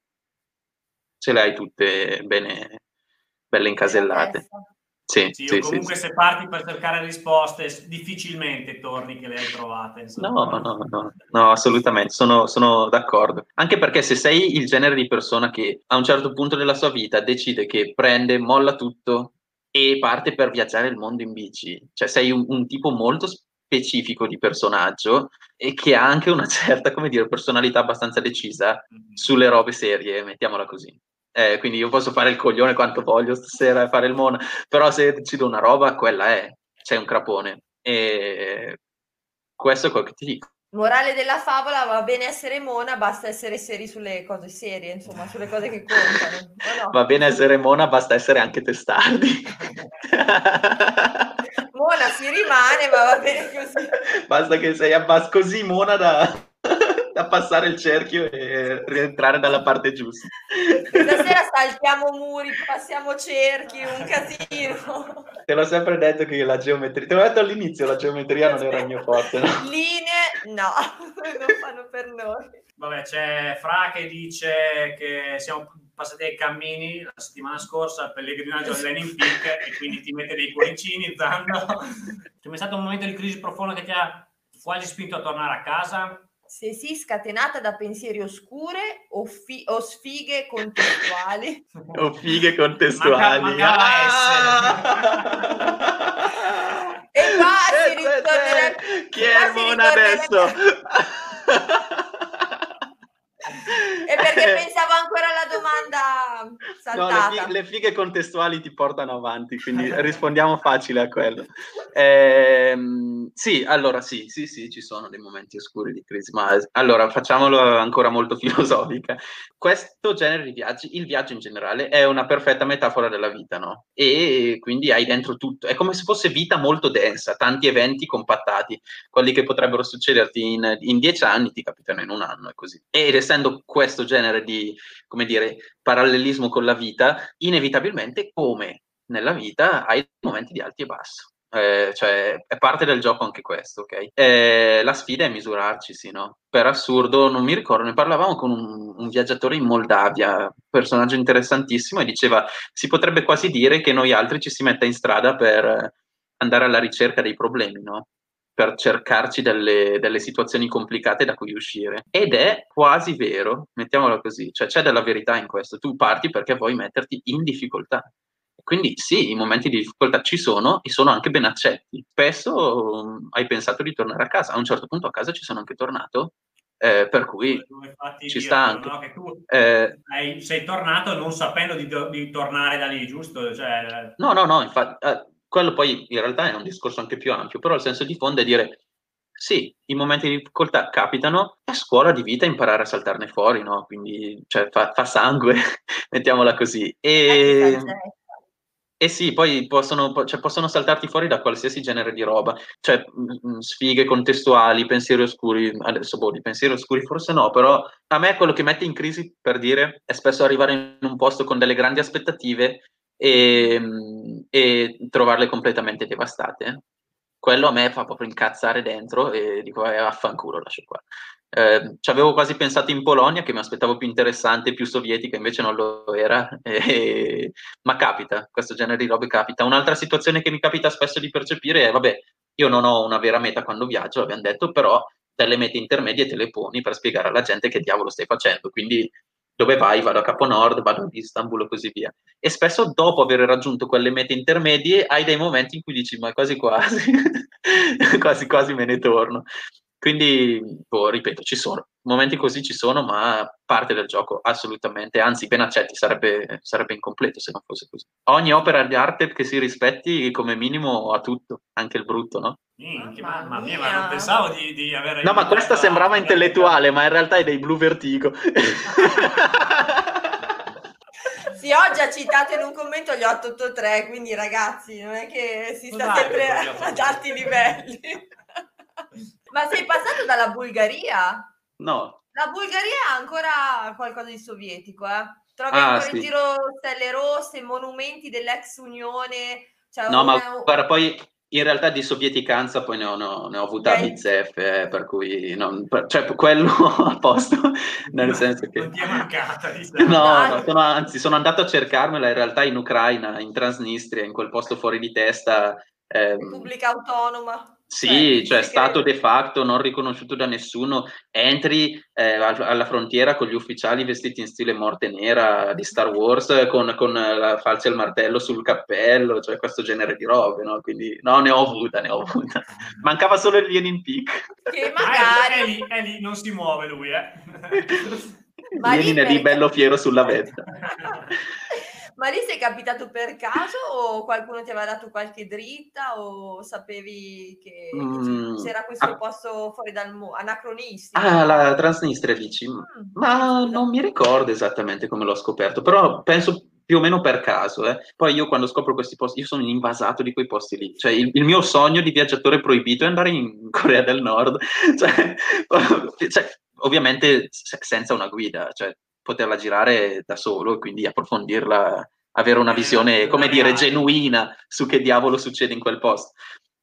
ce le hai tutte bene, belle incasellate. Sì, sì, sì, comunque sì, se parti per cercare risposte difficilmente torni che le hai trovate. No, no, no, no, assolutamente, sono, sono, d'accordo. Anche perché se sei il genere di persona che a un certo punto della sua vita decide che prende, molla tutto e parte per viaggiare il mondo in bici, cioè sei un, un tipo molto specifico di personaggio e che ha anche una certa, come dire, personalità abbastanza decisa mm-hmm. sulle robe serie, mettiamola così. Eh, quindi io posso fare il coglione quanto voglio stasera e fare il mona, però se decido una roba, quella è, c'è un crapone. E questo è quello che ti dico. Morale della favola, va bene essere mona, basta essere seri sulle cose serie, insomma, sulle cose che contano. No? Va bene essere mona, basta essere anche testardi. mona si rimane, ma va bene così. Basta che sei abbas così mona da da passare il cerchio e rientrare dalla parte giusta. Stasera saltiamo muri, passiamo cerchi, un casino. Te l'ho sempre detto che la geometria, te l'ho detto all'inizio, la geometria non era il mio forte. No? Linee, no, non fanno per noi. Vabbè, c'è Fra che dice che siamo passati ai cammini la settimana scorsa al pellegrinaggio al Lenin Peak e quindi ti mette dei cuoricini, Zando. C'è mai stato un momento di crisi profonda che ti ha quasi spinto a tornare a casa? Se sì scatenata da pensieri oscure o, fi- o sfighe contestuali. o fighe contestuali. Manca, e qua si ritornerebbe... Chi è Mona adesso? E perché pensavo ancora la domanda saltata. No, le, fighe, le, fighe, contestuali ti portano avanti, quindi rispondiamo facile a quello. Eh, sì, allora sì, sì, sì, ci sono dei momenti oscuri di crisi, ma allora facciamolo ancora molto filosofica. Questo genere di viaggi, il viaggio in generale, è una perfetta metafora della vita, no? E quindi hai dentro tutto, è come se fosse vita molto densa, tanti eventi compattati, quelli che potrebbero succederti in, in dieci anni ti capitano in un anno e così. Ed essendo questo genere di, come dire, parallelismo con la vita, inevitabilmente, come nella vita, hai momenti di alti e bassi. Eh, cioè è parte del gioco anche questo, ok? Eh, la sfida è misurarci, sì, no? Per assurdo, non mi ricordo, ne parlavamo con un, un, viaggiatore in Moldavia, personaggio interessantissimo, e diceva si potrebbe quasi dire che noi altri ci si metta in strada per andare alla ricerca dei problemi, no? Per cercarci delle, delle, situazioni complicate da cui uscire. Ed è quasi vero, mettiamolo così, cioè c'è della verità in questo. Tu parti perché vuoi metterti in difficoltà. Quindi sì, i momenti di difficoltà ci sono e sono anche ben accetti. Spesso um, hai pensato di tornare a casa, a un certo punto a casa ci sono anche tornato, eh, per cui ci sta anche. No? tu eh, sei tornato non sapendo di, di, tornare da lì, giusto? Cioè... No, no, no, infatti... Eh, quello poi in realtà è un discorso anche più ampio, però il senso di fondo è dire sì, i momenti di difficoltà capitano, è scuola di vita imparare a saltarne fuori, no? Quindi cioè, fa, fa, sangue, mettiamola così. E, e sì, poi possono, cioè, possono, saltarti fuori da qualsiasi genere di roba, cioè mh, sfighe contestuali, pensieri oscuri, adesso boh, di pensieri oscuri forse no, però a me quello che mette in crisi, per dire, è spesso arrivare in un posto con delle grandi aspettative e, ehm, e trovarle completamente devastate. Quello a me fa proprio incazzare dentro e dico, eh, affanculo, lascio qua. Eh, ci avevo quasi pensato in Polonia, che mi aspettavo più interessante, più sovietica, invece non lo era. E, ma capita, questo genere di robe capita. Un'altra situazione che mi capita spesso di percepire è, vabbè, io non ho una vera meta quando viaggio, l'abbiamo detto, però delle mete intermedie te le poni per spiegare alla gente che diavolo stai facendo. Quindi dove vai? Vado a Capo Nord, vado ad Istanbul e così via. E spesso dopo aver raggiunto quelle mete intermedie hai dei momenti in cui dici ma quasi quasi, quasi quasi me ne torno. Quindi, boh, ripeto, ci sono. Momenti così ci sono, ma parte del gioco, assolutamente. Anzi, ben accetti, sarebbe, sarebbe incompleto se non fosse così. Ogni opera di arte che si rispetti come minimo ha tutto, anche il brutto, no? Minchia, mamma mia, ma non pensavo di, di avere... No, ma questa sembrava intellettuale, ma in realtà è dei blu vertigo. Sì, oggi ha citato in un commento gli 883, quindi ragazzi, non è che si sta sempre ad alti livelli. Ma sei passato dalla Bulgaria? No. La Bulgaria ha ancora qualcosa di sovietico, eh? Trovi ah, ancora sì. in giro stelle rosse, monumenti dell'ex Unione. Cioè no, una... ma guarda, poi in realtà di sovieticanza poi ne ho, no, ne ho avuta a bizzeffe, eh, per cui non, per, cioè quello a posto, nel senso che... Non ti è mancata, diciamo. No, no sono, anzi sono andato a cercarmela in realtà in Ucraina, in Transnistria, in quel posto fuori di testa. Ehm, Repubblica Autonoma. Sì, cioè, cioè stato de facto non riconosciuto da nessuno, entri eh, alla frontiera con gli ufficiali vestiti in stile morte nera di Star Wars con, con la falce e il martello sul cappello, cioè questo genere di robe, no? Quindi no, ne ho avuta, ne ho avuta. Mancava solo il Lenin Peak. Che magari... Ah, è, lì, è lì, non si muove lui, eh. Lenin è lì bello fiero sulla vetta. Ma lì sei capitato per caso o qualcuno ti aveva dato qualche dritta o sapevi che mm. c'era questo ah. posto fuori dal mondo, anacronistico? Ah, la Transnistria dici? Mm. Ma non mi ricordo esattamente come l'ho scoperto, però penso più o meno per caso. Eh. Poi io quando scopro questi posti, io sono invasato di quei posti lì. Cioè, il, il mio sogno di viaggiatore proibito è andare in Corea del Nord. Cioè, cioè, ovviamente senza una guida, cioè poterla girare da solo e quindi approfondirla, avere una eh, visione, come dire, genuina su che diavolo succede in quel posto.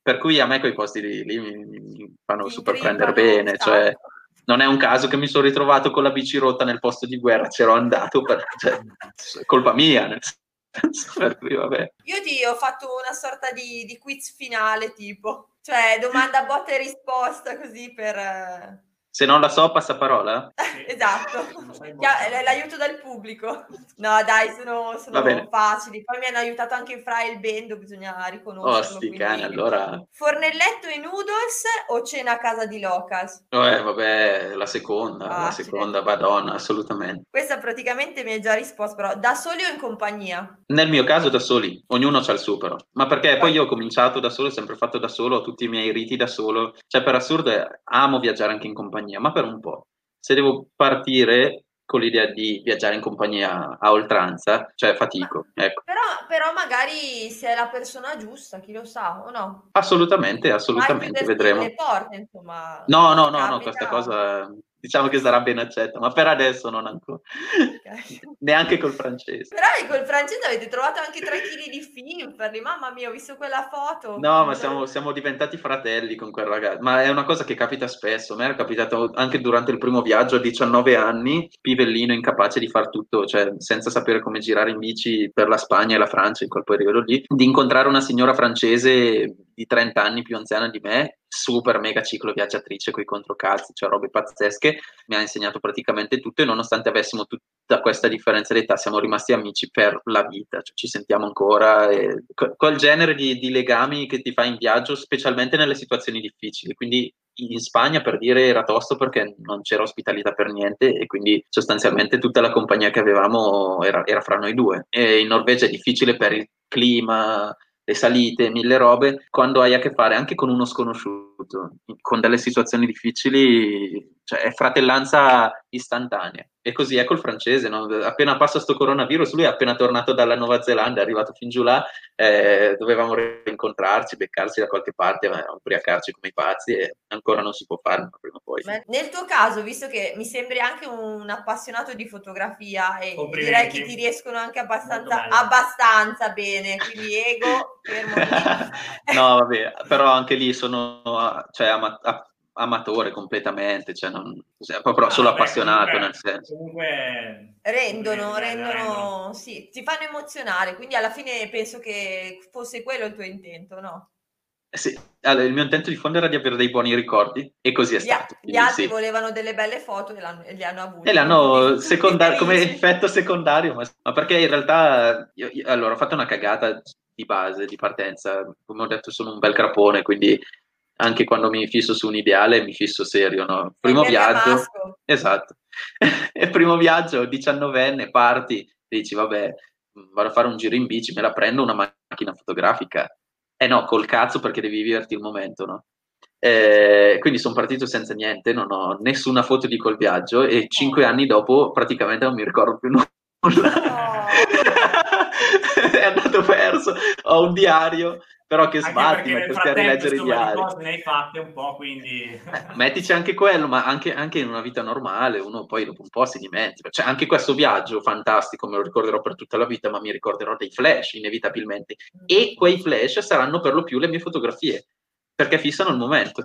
Per cui a me quei posti lì, lì mi, fanno super prendere bene, cioè non è un caso che mi sono ritrovato con la bici rotta nel posto di guerra, c'ero andato, per, cioè, colpa mia, nel senso, per cui vabbè. Io ti ho fatto una sorta di, di quiz finale, tipo, cioè domanda botta e risposta così per Se non la so, passa parola? esatto, l'aiuto dal pubblico. No, dai, sono, sono facili. Poi mi hanno aiutato anche Fra e il Bendo, bisogna riconoscerlo. Oh, sti cani, allora... Fornelletto e noodles o cena a casa di Locas? Oh, eh, vabbè, la seconda, ah, la seconda, madonna, assolutamente. Questa praticamente mi hai già risposto, però da soli o in compagnia? Nel mio caso da soli, ognuno ha il suo però. Ma perché poi io ho cominciato da solo, ho sempre fatto da solo, ho tutti i miei riti da solo. Cioè, per assurdo, amo viaggiare anche in compagnia compagnia, ma per un po'. Se devo partire con l'idea di viaggiare in compagnia a oltranza, cioè fatico. Ecco. Però, però, magari se è la persona giusta, chi lo sa o no? Assolutamente, assolutamente, vedremo. Le porte, insomma, no, no, no, no, questa cosa diciamo che sarà ben accetta, ma per adesso non ancora. Okay. Neanche col francese. Però col francese avete trovato anche 3 kg di film, per mamma mia, ho visto quella foto. No, ma siamo, siamo, diventati fratelli con quel ragazzo, ma è una cosa che capita spesso, a me era capitato anche durante il primo viaggio a 19 anni, pivellino incapace di far tutto, cioè senza sapere come girare in bici per la Spagna e la Francia in quel periodo lì, di incontrare una signora francese di 30 anni più anziana di me super mega ciclo viaggiatrice con i controcazzi, cioè robe pazzesche, mi ha insegnato praticamente tutto e nonostante avessimo tutta questa differenza d'età siamo rimasti amici per la vita, cioè ci sentiamo ancora, e, quel genere di, di legami che ti fa in viaggio, specialmente nelle situazioni difficili, quindi in Spagna per dire era tosto perché non c'era ospitalità per niente e quindi sostanzialmente tutta la compagnia che avevamo era, era fra noi due. E in Norvegia è difficile per il clima le salite, mille robe, quando hai a che fare anche con uno sconosciuto, con delle situazioni difficili, cioè è fratellanza istantanea. E così è col francese, no? appena passa sto coronavirus, lui è appena tornato dalla Nuova Zelanda, è arrivato fin giù là, eh, dovevamo rincontrarci, beccarci da qualche parte, ubriacarci come i pazzi e ancora non si può fare, ma prima o poi. Ma nel tuo caso, visto che mi sembri anche un appassionato di fotografia e direi che ti riescono anche abbastanza, abbastanza bene, quindi ego, fermo. no, vabbè, però anche lì sono, cioè, ama- amatore completamente, cioè non, cioè, proprio ah, solo beh, appassionato comunque, nel senso. Comunque rendono, rendono, sì, ti fanno emozionare, quindi alla fine penso che fosse quello il tuo intento, no? Eh sì, allora, il mio intento di fondo era di avere dei buoni ricordi e così è gli stato. Gli altri sì. volevano delle belle foto e, li hanno avute. E l'hanno secondar- come effetto secondario, ma, ma, perché in realtà io, io, allora, ho fatto una cagata di base, di partenza, come ho detto sono un bel crapone, quindi anche quando mi fisso su un ideale mi fisso serio, no? Primo viaggio, esatto, e primo viaggio, 19enne, parti, dici vabbè, vado a fare un giro in bici, me la prendo una macchina fotografica. Eh no, col cazzo perché devi viverti il momento, no? Eh, quindi sono partito senza niente, non ho nessuna foto di quel viaggio e cinque oh. anni dopo praticamente non mi ricordo più nulla. Oh. È andato perso, ho un diario però che sbatti metterti a rileggere i diari. cose ne hai fatte un po', quindi... Eh, mettici anche quello, ma anche, anche, in una vita normale uno poi dopo un po' si dimentica. Cioè anche questo viaggio fantastico me lo ricorderò per tutta la vita, ma mi ricorderò dei flash inevitabilmente. E quei flash saranno per lo più le mie fotografie, perché fissano il momento.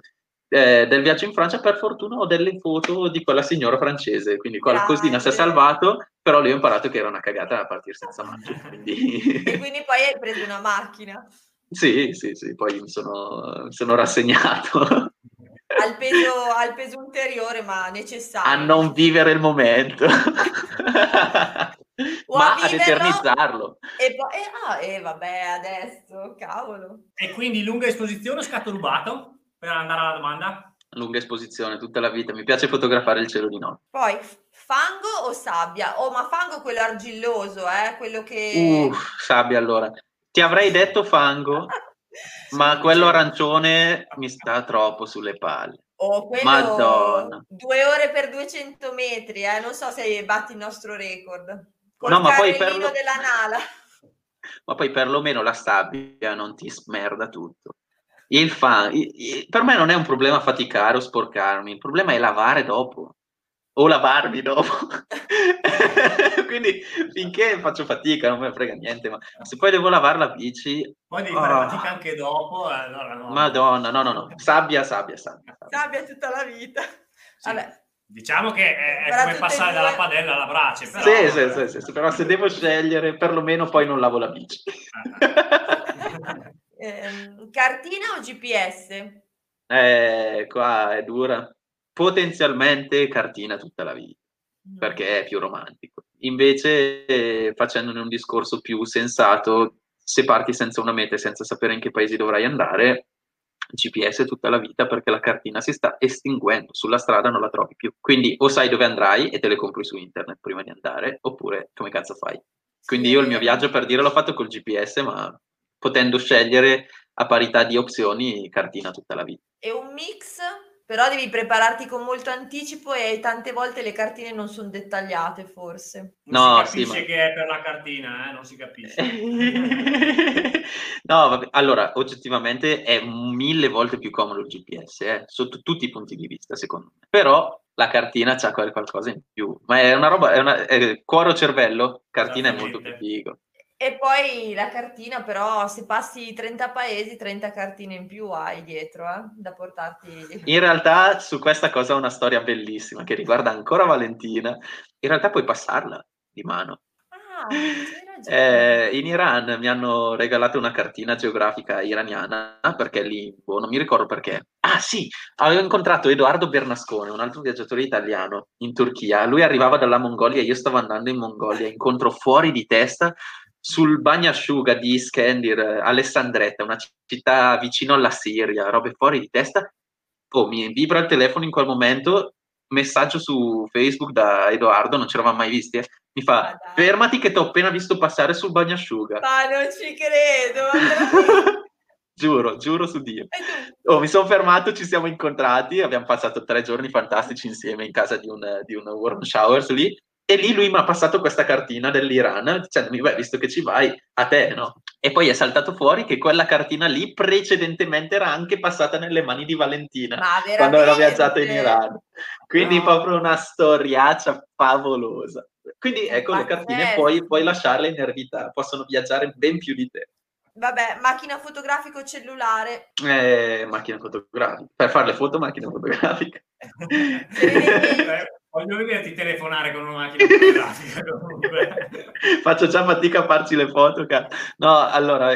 Eh, del viaggio in Francia, per fortuna ho delle foto di quella signora francese, quindi qualcosina si è salvato, però lì ho imparato che era una cagata a partire senza macchina. Quindi... e quindi poi hai preso una macchina. Sì, sì, sì, poi mi sono, sono rassegnato. Al peso, al peso, ulteriore, ma necessario. A non vivere il momento. ma ad eternizzarlo. E poi, eh, ah, eh, vabbè, adesso, cavolo. E quindi lunga esposizione o scatto rubato? Per andare alla domanda? Lunga esposizione, tutta la vita. Mi piace fotografare il cielo di notte. Poi, fango o sabbia? Oh, ma fango quello argilloso, eh? Quello che... Uh, sabbia allora. Ti avrei detto fango, ma quello arancione mi sta troppo sulle palle. Oh, quello Madonna. due ore per 200 metri, eh? non so se batti il nostro record. Col no, ma poi per lo... della Nala. Ma poi perlomeno la sabbia non ti smerda tutto. Il fan, per me non è un problema faticare o sporcarmi, il problema è lavare dopo o lavarmi dopo. Quindi finché faccio fatica, non me ne frega niente, ma se poi devo lavare la bici... Poi devi oh. fare fatica anche dopo. Allora no. Madonna, no, no, no. Sabbia, sabbia, sabbia. Sabbia tutta la vita. Sì. Diciamo che è, è come passare dalla padella alla brace. Però, sì, sì, sì, sì, però se devo scegliere, perlomeno poi non lavo la bici. eh, cartina o GPS? Eh, qua è dura potenzialmente cartina tutta la vita, perché è più romantico. Invece, eh, facendone un discorso più sensato, se parti senza una meta e senza sapere in che paesi dovrai andare, GPS tutta la vita perché la cartina si sta estinguendo, sulla strada non la trovi più. Quindi o sai dove andrai e te le compri su internet prima di andare, oppure come cazzo fai? Quindi io il mio viaggio per dire l'ho fatto col GPS, ma potendo scegliere a parità di opzioni, cartina tutta la vita. È un mix, però devi prepararti con molto anticipo e tante volte le cartine non sono dettagliate, forse. Non No, si capisce sì, ma- che è per la cartina, eh? non si capisce. no, vabbè, allora, oggettivamente è mille volte più comodo il GPS, eh, sotto tutti i punti di vista, secondo me. Però la cartina c'ha qualcosa in più. Ma è una roba, è una, è cuore o cervello, cartina è molto più figo. E poi la cartina, però, se passi 30 paesi, 30 cartine in più hai dietro, eh, da portarti. In realtà su questa cosa ho una storia bellissima che riguarda ancora Valentina. In realtà puoi passarla di mano. Ah. Eh, in Iran mi hanno regalato una cartina geografica iraniana perché lì, boh, non mi ricordo perché. Ah sì, avevo incontrato Edoardo Bernascone, un altro viaggiatore italiano in Turchia. Lui arrivava dalla Mongolia, io stavo andando in Mongolia, incontro fuori di testa sul bagnasciuga di Iskendir, Alessandretta, una città vicino alla Siria, robe fuori di testa. Oh, mi vibra il telefono in quel momento, messaggio su Facebook da Edoardo, non ci eravamo mai visti, eh. mi fa dai. fermati che ti ho appena visto passare sul bagnasciuga. Ma non ci credo, giuro, giuro su Dio. Oh, mi sono fermato, ci siamo incontrati, abbiamo passato tre giorni fantastici insieme in casa di un, di un warm showers lì. E lì lui mi ha passato questa cartina dell'Iran, dicendomi, beh, visto che ci vai, a te, no? E poi è saltato fuori che quella cartina lì precedentemente era anche passata nelle mani di Valentina quando veramente? viaggiato in Iran. Quindi No. proprio una storiaccia favolosa. Quindi ecco, le cartine Pazzesco. puoi, puoi lasciarle in eredità, possono viaggiare ben più di te. Vabbè, macchina fotografico cellulare. Eh, macchina fotografica. Per fare le foto, macchina fotografica. Voglio vederti telefonare con una macchina fotografica. Faccio già fatica a farci le foto. cazzo. No, allora,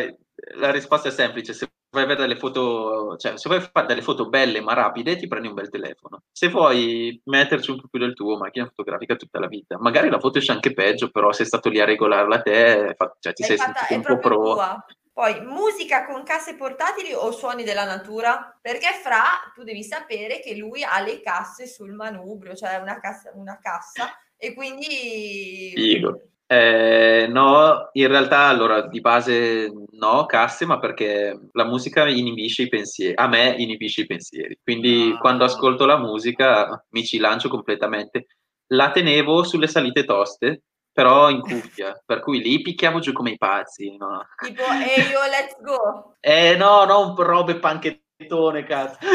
la risposta è semplice. Se vuoi avere delle foto, cioè, se vuoi fare delle foto belle ma rapide, ti prendi un bel telefono. Se vuoi metterci un po' più del tuo, macchina fotografica tutta la vita. Magari la foto esce anche peggio, però sei stato lì a regolarla te, fa- cioè, ti L'hai sei fatta- sentito è un po' pro. tua. Poi musica con casse portatili o suoni della natura? Perché Fra, tu devi sapere che lui ha le casse sul manubrio, cioè una cassa, una cassa e quindi... Figo. Eh, no, in realtà allora di base no, casse, ma perché la musica inibisce i pensieri, a me inibisce i pensieri, quindi Ah. quando ascolto la musica mi ci lancio completamente. La tenevo sulle salite toste, però in cuffia, per cui lì picchiavo giù come i pazzi, no. Tipo, ehi yo, let's go! Eh no, non robe panchettone, cazzo.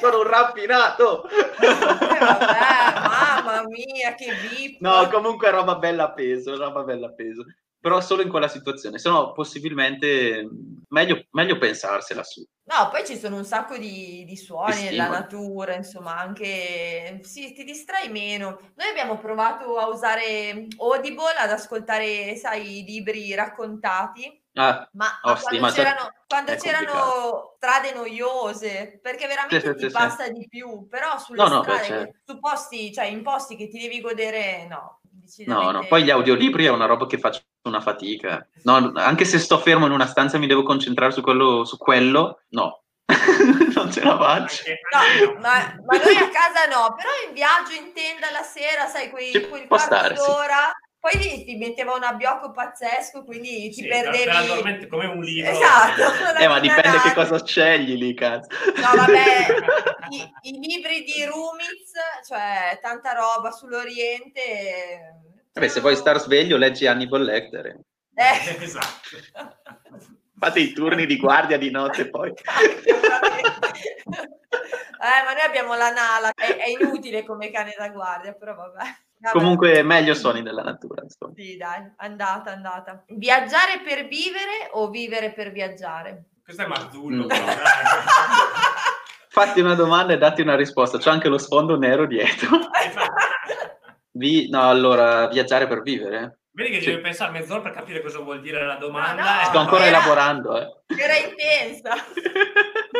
Sono un raffinato. Eh, vabbè, mamma mia, che vip! No, comunque roba bella a peso, roba bella a peso. Però solo in quella situazione, se no possibilmente mh, meglio, meglio pensarsela su. No, poi ci sono un sacco di, di suoni Sì, nella natura, insomma, anche sì, ti distrai meno. Noi abbiamo provato a usare Audible, ad ascoltare, sai, i libri raccontati, Ah, ma, ma sì, quando ma c'erano, quando c'erano strade noiose, perché veramente Sì, sì, ti sì, sì. passa di più, però sulle No, no, beh, strade, certo. su posti, cioè in posti che ti devi godere, no, no, decisamente... no, poi gli audiolibri è una roba che faccio una fatica. No, anche se sto fermo in una stanza e mi devo concentrare su quello, su quello no. non ce la faccio. No, ma, ma noi a casa no, però in viaggio in tenda la sera, sai, quei, Ci quel può quarto stare, sì. Poi ti, ti metteva un abbiocco pazzesco, quindi ti Sì, perdevi... come un libro. Esatto. Eh, ma dipende che cosa scegli lì, cazzo. No, vabbè, i, i libri di Rumiz, cioè tanta roba sull'Oriente... Vabbè, se vuoi star sveglio, leggi Hannibal Lecter. Eh. Esatto. Fate i turni di guardia di notte poi. Eh, ma noi abbiamo la Nala, è, è inutile come cane da guardia, però vabbè. Vabbè. Comunque meglio suoni della natura, insomma. Sì, dai, andata, andata. Viaggiare per vivere o vivere per viaggiare? Questo è Marzullo. Mm. Fatti una domanda e datti una risposta. C'è anche lo sfondo nero dietro. Vi- no, allora, viaggiare per vivere? Vedi che Sì. devi pensare mezz'ora per capire cosa vuol dire la domanda. Ma no. e- Sto ancora era- elaborando, eh. Era intensa.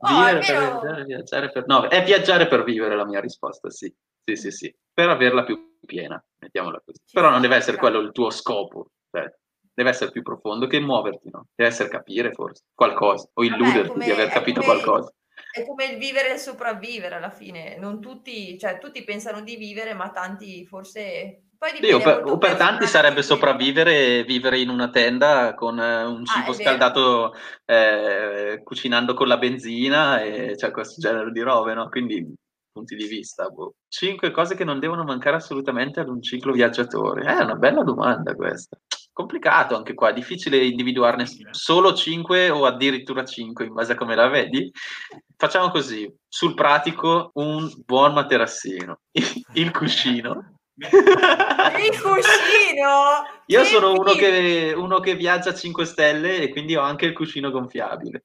Vivere è per viaggiare, viaggiare per... No, è viaggiare per vivere la mia risposta, sì. Sì, sì, sì. Per averla più piena, mettiamola così. Ci Però non deve essere quello il tuo scopo. cioè, deve essere più profondo che muoverti, no? Deve essere capire forse qualcosa o Vabbè, illuderti come- di aver capito come- qualcosa. È come il vivere e il sopravvivere alla fine. Non tutti, cioè tutti pensano di vivere, ma tanti forse... Sì, o per, o per tanti sarebbe sopravvivere e vivere in una tenda con eh, un Ah, cibo vero. scaldato eh, cucinando con la benzina e cioè questo genere di robe, no? Quindi punti di vista. boh. Cinque cose che non devono mancare assolutamente ad un ciclo viaggiatore. Eh, È una bella domanda questa. Complicato anche qua, difficile individuarne solo cinque o addirittura cinque in base a come la vedi. Facciamo così, sul pratico un buon materassino, il cuscino. Il cuscino! Io Che sono uno che, uno che viaggia a 5 stelle e quindi ho anche il cuscino gonfiabile.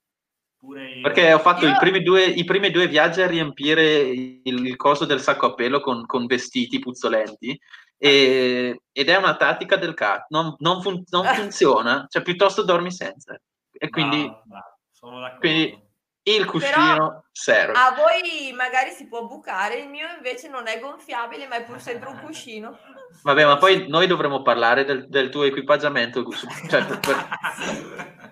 Pure io. Perché ho fatto Io- i, primi due, i primi due viaggi a riempire il, il coso del sacco a pelo con, con vestiti puzzolenti e- ed è una tattica del cazzo. Non, non fun- non funziona, cioè piuttosto dormi senza. E quindi sono d'accordo. quindi il cuscino serve. A voi magari si può bucare, il mio invece non è gonfiabile, ma è pur sempre un cuscino. Vabbè, ma poi noi dovremmo parlare del, del tuo equipaggiamento. Cioè, per-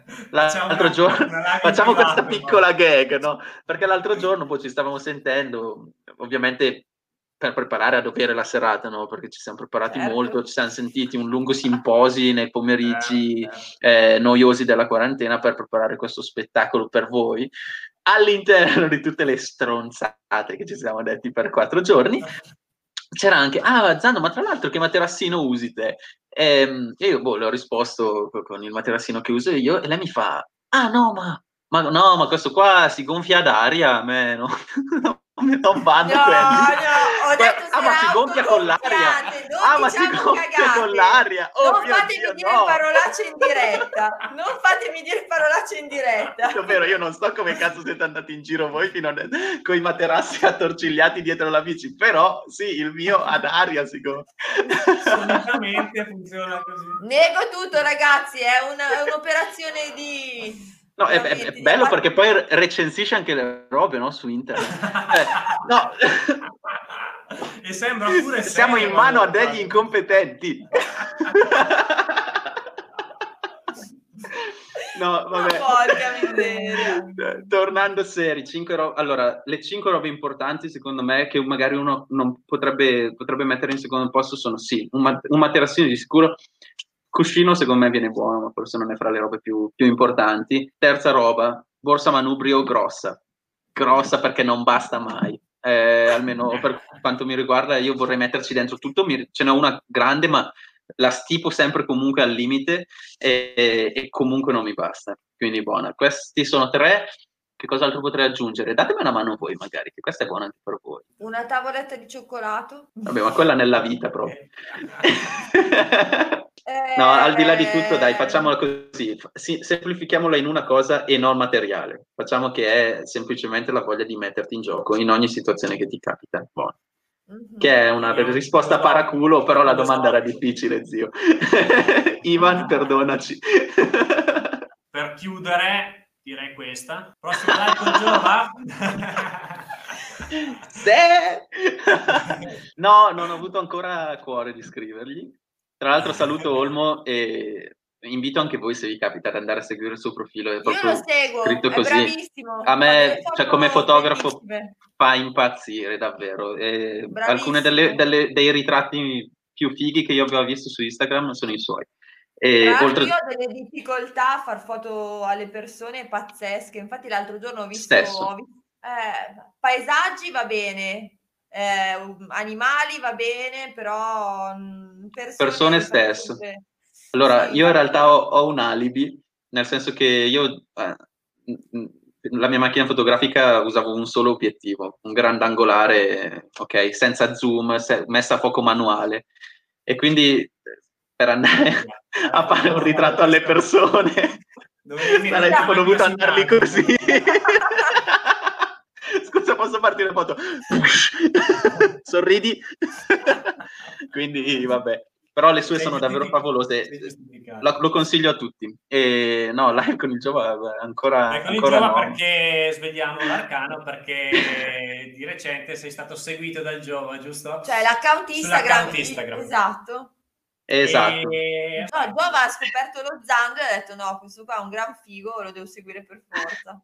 L'altro giorno facciamo questa piccola gag, no? Perché l'altro giorno poi ci stavamo sentendo, ovviamente per preparare a dovere la serata, no? Perché ci siamo preparati Certo. molto, ci siamo sentiti un lungo simposi nei pomeriggi Eh, eh, noiosi della quarantena per preparare questo spettacolo per voi. All'interno di tutte le stronzate che ci siamo detti per quattro giorni, c'era anche, ah Zando, ma tra l'altro che materassino usi te? Ehm, E io boh, le ho risposto co- con il materassino che uso io e lei mi fa, ah no, ma, ma no, ma questo qua si gonfia ad aria, a me no, non, non vanno No, quelli. no, ho detto ah, ma si gonfia con l'aria. Ah, ma si diciamo gonfia cagate. con l'aria. Oh non fatemi Dio, dire no. parolacce in diretta. Non fatemi dire parolacce in diretta. Davvero, io non so come cazzo siete andati in giro voi fino a con i materassi attorcigliati dietro la bici, però sì, il mio ad aria si gonfia. Solitamente funziona così. Nego tutto, ragazzi, è, una- è un'operazione di... No, è, è- è bello far- perché poi recensisce anche le robe, no? Su internet. Eh, no, e sembra pure siamo in mano a degli incompetenti. No, vabbè. Porca miseria. Eh, Tornando seri, cinque ro- allora, le cinque robe importanti secondo me che magari uno non potrebbe, potrebbe mettere in secondo posto sono sì, un, mat- un materassino di sicuro, cuscino secondo me viene buono, ma forse non è fra le robe più, più importanti. Terza roba, borsa manubrio grossa, grossa perché non basta mai. Eh, almeno per quanto mi riguarda, io vorrei metterci dentro tutto. Mi- ce n'è una grande, ma la stipo sempre comunque al limite e, e comunque non mi basta. Quindi buona. Questi sono tre. Che cos'altro potrei aggiungere? Datemi una mano voi, magari, che questa è buona anche per voi. Una tavoletta di cioccolato. Vabbè, ma quella nella vita proprio. No, al di là di tutto, dai, facciamola così. Sì, semplifichiamola in una cosa e non materiale. Facciamo che è semplicemente la voglia di metterti in gioco in ogni situazione che ti capita. Buono. Mhm. Che è una risposta paraculo, però la domanda era difficile, zio. Ivan, perdonaci. Per chiudere, direi questa. Prossimo live col Gio va? Se... no, non ho avuto ancora cuore di scrivergli. Tra l'altro saluto Olmo e invito anche voi, se vi capita, ad andare a seguire il suo profilo. È Io proprio lo seguo, scritto è così. bravissimo. A me, cioè, come fotografo, fa impazzire davvero. Delle- dei ritratti più fighi che io avevo visto su Instagram sono i suoi. E oltre... io ho delle difficoltà a far foto alle persone pazzesche. Infatti l'altro giorno ho visto, ho vi- eh, paesaggi va bene, eh, animali va bene, però mm, persone, Persone stesso. sempre- Allora, Sì, io in realtà ho, ho un alibi, nel senso che io eh, la mia macchina fotografica usavo un solo obiettivo, un grandangolare, ok, senza zoom, se- messa a fuoco manuale. E quindi per andare a fare un ritratto alle persone sarei tipo dovuto andarli così. Scusa, posso partire foto? Sorridi? Quindi, vabbè. però le sue sono davvero favolose. Lo, lo consiglio a tutti. E no, live con il Giova eh, ancora, Ecco, ancora Giova no. perché svegliamo l'arcano perché di recente sei stato seguito dal Giova, giusto? Cioè l'account Instagram. Sull'account Instagram. Esatto. Esatto. E- No, Giova ha scoperto lo Zando e ha detto no, questo qua è un gran figo, lo devo seguire per forza.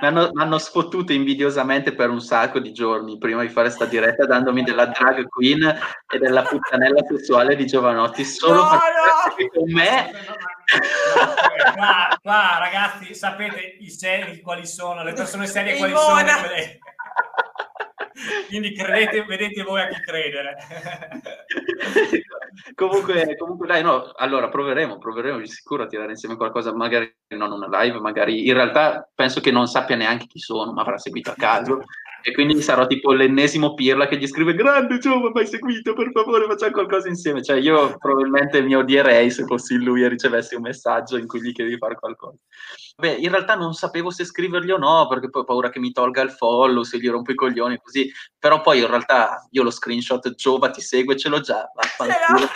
Mi hanno, mi hanno sfottuto invidiosamente per un sacco di giorni prima di fare sta diretta dandomi della drag queen e della puttanella sessuale di Giovanotti solo No, perché no! qui con me No, qua, qua, ragazzi, sapete i seri quali sono, le persone serie quali sono. Quelle- Quindi credete, vedete voi a chi credere. comunque, comunque dai, no, allora proveremo, proveremo di sicuro a tirare insieme qualcosa, magari non una live, magari in realtà penso che non sappia neanche chi sono, ma avrà seguito a caso e quindi sarò tipo l'ennesimo pirla che gli scrive grande Giova, mi hai seguito, per favore facciamo qualcosa insieme, cioè io probabilmente mi odierei se fossi lui e ricevessi un messaggio in cui gli chiedi di fare qualcosa. Beh, in realtà non sapevo se scrivergli o no, perché poi ho paura che mi tolga il follow, se gli rompo i coglioni, così. Però poi in realtà io lo screenshot, Giova ti segue, ce l'ho già. vaffanculo.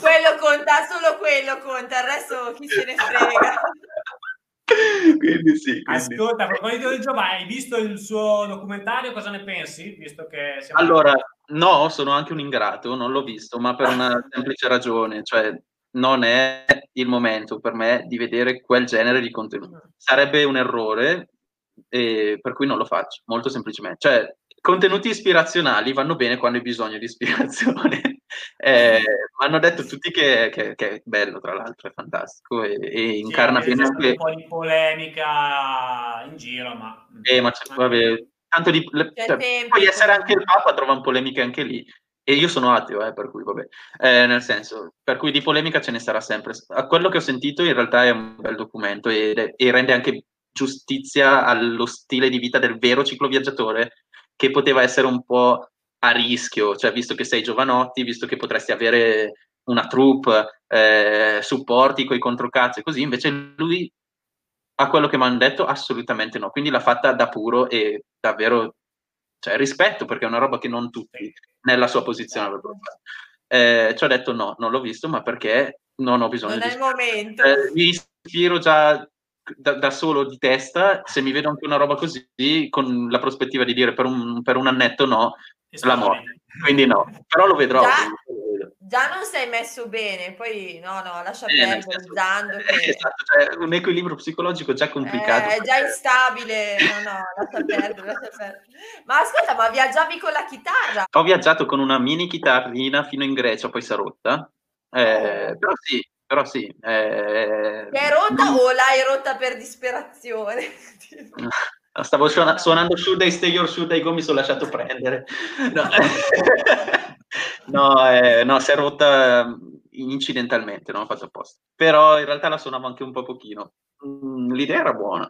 quello conta, solo quello conta, il resto chi se ne frega. quindi sì. quindi- Ascolta, a proposito del Giova, hai visto il suo documentario? Cosa ne pensi? Visto che siamo... Allora, no, sono anche un ingrato, non l'ho visto, ma per una semplice ragione, cioè non è il momento per me di vedere quel genere di contenuto. Sarebbe un errore, e per cui non lo faccio, molto semplicemente. Cioè, contenuti ispirazionali vanno bene quando hai bisogno di ispirazione. Eh, mi hanno detto tutti che, che- che è bello, tra l'altro, è fantastico e, e incarna c'è bene stato anche... un po' di polemica in giro, ma... Eh, ma c'è- vabbè, tanto di, le- C'è cioè, puoi essere anche il Papa, trovano polemiche anche lì. E io sono ateo, eh, per cui vabbè. Eh, nel senso, per cui di polemica ce ne sarà sempre. A quello che ho sentito in realtà è un bel documento è- e rende anche giustizia allo stile di vita del vero cicloviaggiatore che poteva essere un po' a rischio, cioè visto che sei giovanotti, visto che potresti avere una troupe, eh, supporti coi controcazzi e così, invece lui a quello che mi hanno detto assolutamente no, quindi l'ha fatta da puro e davvero cioè, rispetto perché è una roba che non tutti nella sua posizione avrebbero fatto. Eh, ci ho detto no, non l'ho visto, ma perché non ho bisogno Non di è il momento. eh, mi ispiro già da, da solo di testa, se mi vedo anche una roba così, con la prospettiva di dire per un, per un annetto no, la morte. Quindi no, però lo vedrò. Già? lo. Già non sei messo bene, poi no, no, lascia Eh, perdere senso- Zando eh, che esatto, cioè, un equilibrio psicologico già complicato. Eh, è già instabile. No, no, lascia perdere, lascia perdere. Ma ascolta, ma viaggiavi con la chitarra? Ho viaggiato con una mini chitarrina fino in Grecia, poi si è rotta. Eh, però sì, però sì. eh, è rotta o l'hai rotta per disperazione? Stavo suona- suonando Should I Stay or Should I Go, mi sono lasciato prendere. No, no, eh, no, si è rotta incidentalmente, non l'ho fatto apposta. Però in realtà la suonavo anche un po' pochino. Mm, l'idea era buona.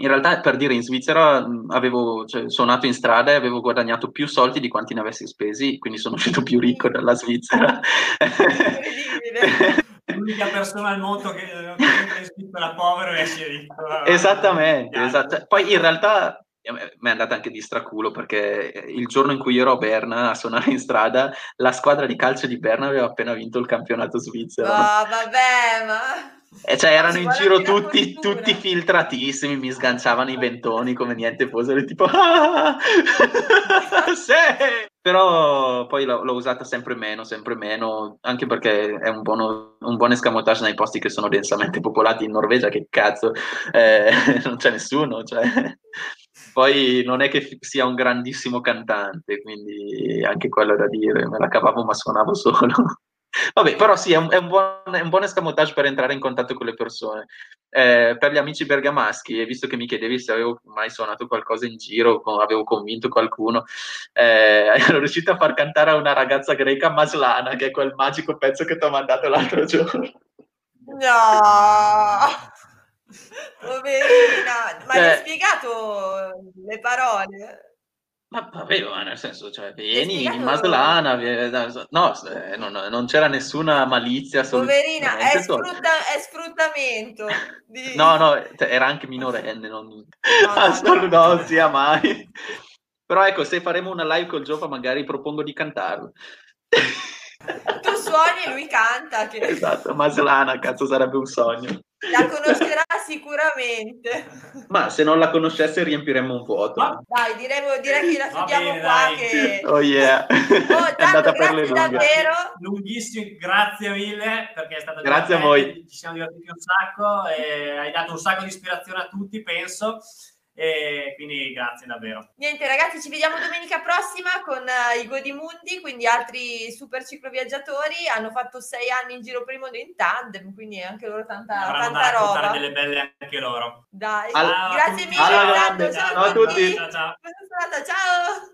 In realtà, per dire, in Svizzera mm, avevo cioè, suonato in strada e avevo guadagnato più soldi di quanti ne avessi spesi, quindi sono uscito più ricco dalla Svizzera. Incredibile. L'unica persona al mondo che che è Svizzera povero e esce ricco. Esattamente, Chiaro. esatto. Poi in realtà eh, mi è andata anche di straculo perché il giorno in cui ero a Berna a suonare in strada, la squadra di calcio di Berna aveva appena vinto il campionato svizzero. No, vabbè, ma... E cioè erano in giro la tutti, tutti filtratissimi, mi sganciavano i ventoni come niente fosse, ero tipo ah! sì! Però poi l'ho, l'ho usata sempre meno, sempre meno, anche perché è un, buono, un buon escamotage nei posti che sono densamente popolati in Norvegia, che cazzo, eh, non c'è nessuno, cioè. Poi non è che sia un grandissimo cantante, quindi anche quello è da dire, me la cavavo ma suonavo solo. Vabbè, però sì, è un, è un buon, è un buon escamotage per entrare in contatto con le persone. Eh, per gli amici bergamaschi, e visto che mi chiedevi se avevo mai suonato qualcosa in giro, avevo convinto qualcuno, eh, ero riuscito a far cantare a una ragazza greca Maslana, che è quel magico pezzo che ti ho mandato l'altro giorno. No! Poverina! Ma Eh. hai spiegato le parole? Ma vabbè, ma nel senso, cioè, vieni in Maslana, vie- no, eh, non, non c'era nessuna malizia. Poverina, è, assolutamente, solo- sfrutta- è sfruttamento. di- No, no, cioè, era anche minorenne, non... no, Assolut- no. no, sia mai. Però ecco, se faremo una live col Giova magari propongo di cantarlo. Tu suoni e lui canta. Che... Esatto, Maslana, cazzo sarebbe un sogno. La conoscerà sicuramente. Ma se non la conoscesse riempiremmo un vuoto. Ma- Dai, diremo, direi che la chiudiamo bene, qua. Che... Oh yeah, Oh, è tanto andata per le grazie lunghe. davvero. Lunghissimi, grazie mille perché è stato Grazie a voi. Ci siamo divertiti un sacco e hai dato un sacco di ispirazione a tutti, penso. E quindi grazie davvero. Niente ragazzi, ci vediamo domenica prossima con eh, i Godimundi, quindi altri super cicloviaggiatori. Hanno fatto sei anni in giro per il mondo in tandem, quindi anche loro tanta, Avranno tanta roba. delle belle anche loro. Dai, Al- grazie mille. grande. ciao, Ciao a tutti. Ciao ciao. Buona serata, ciao.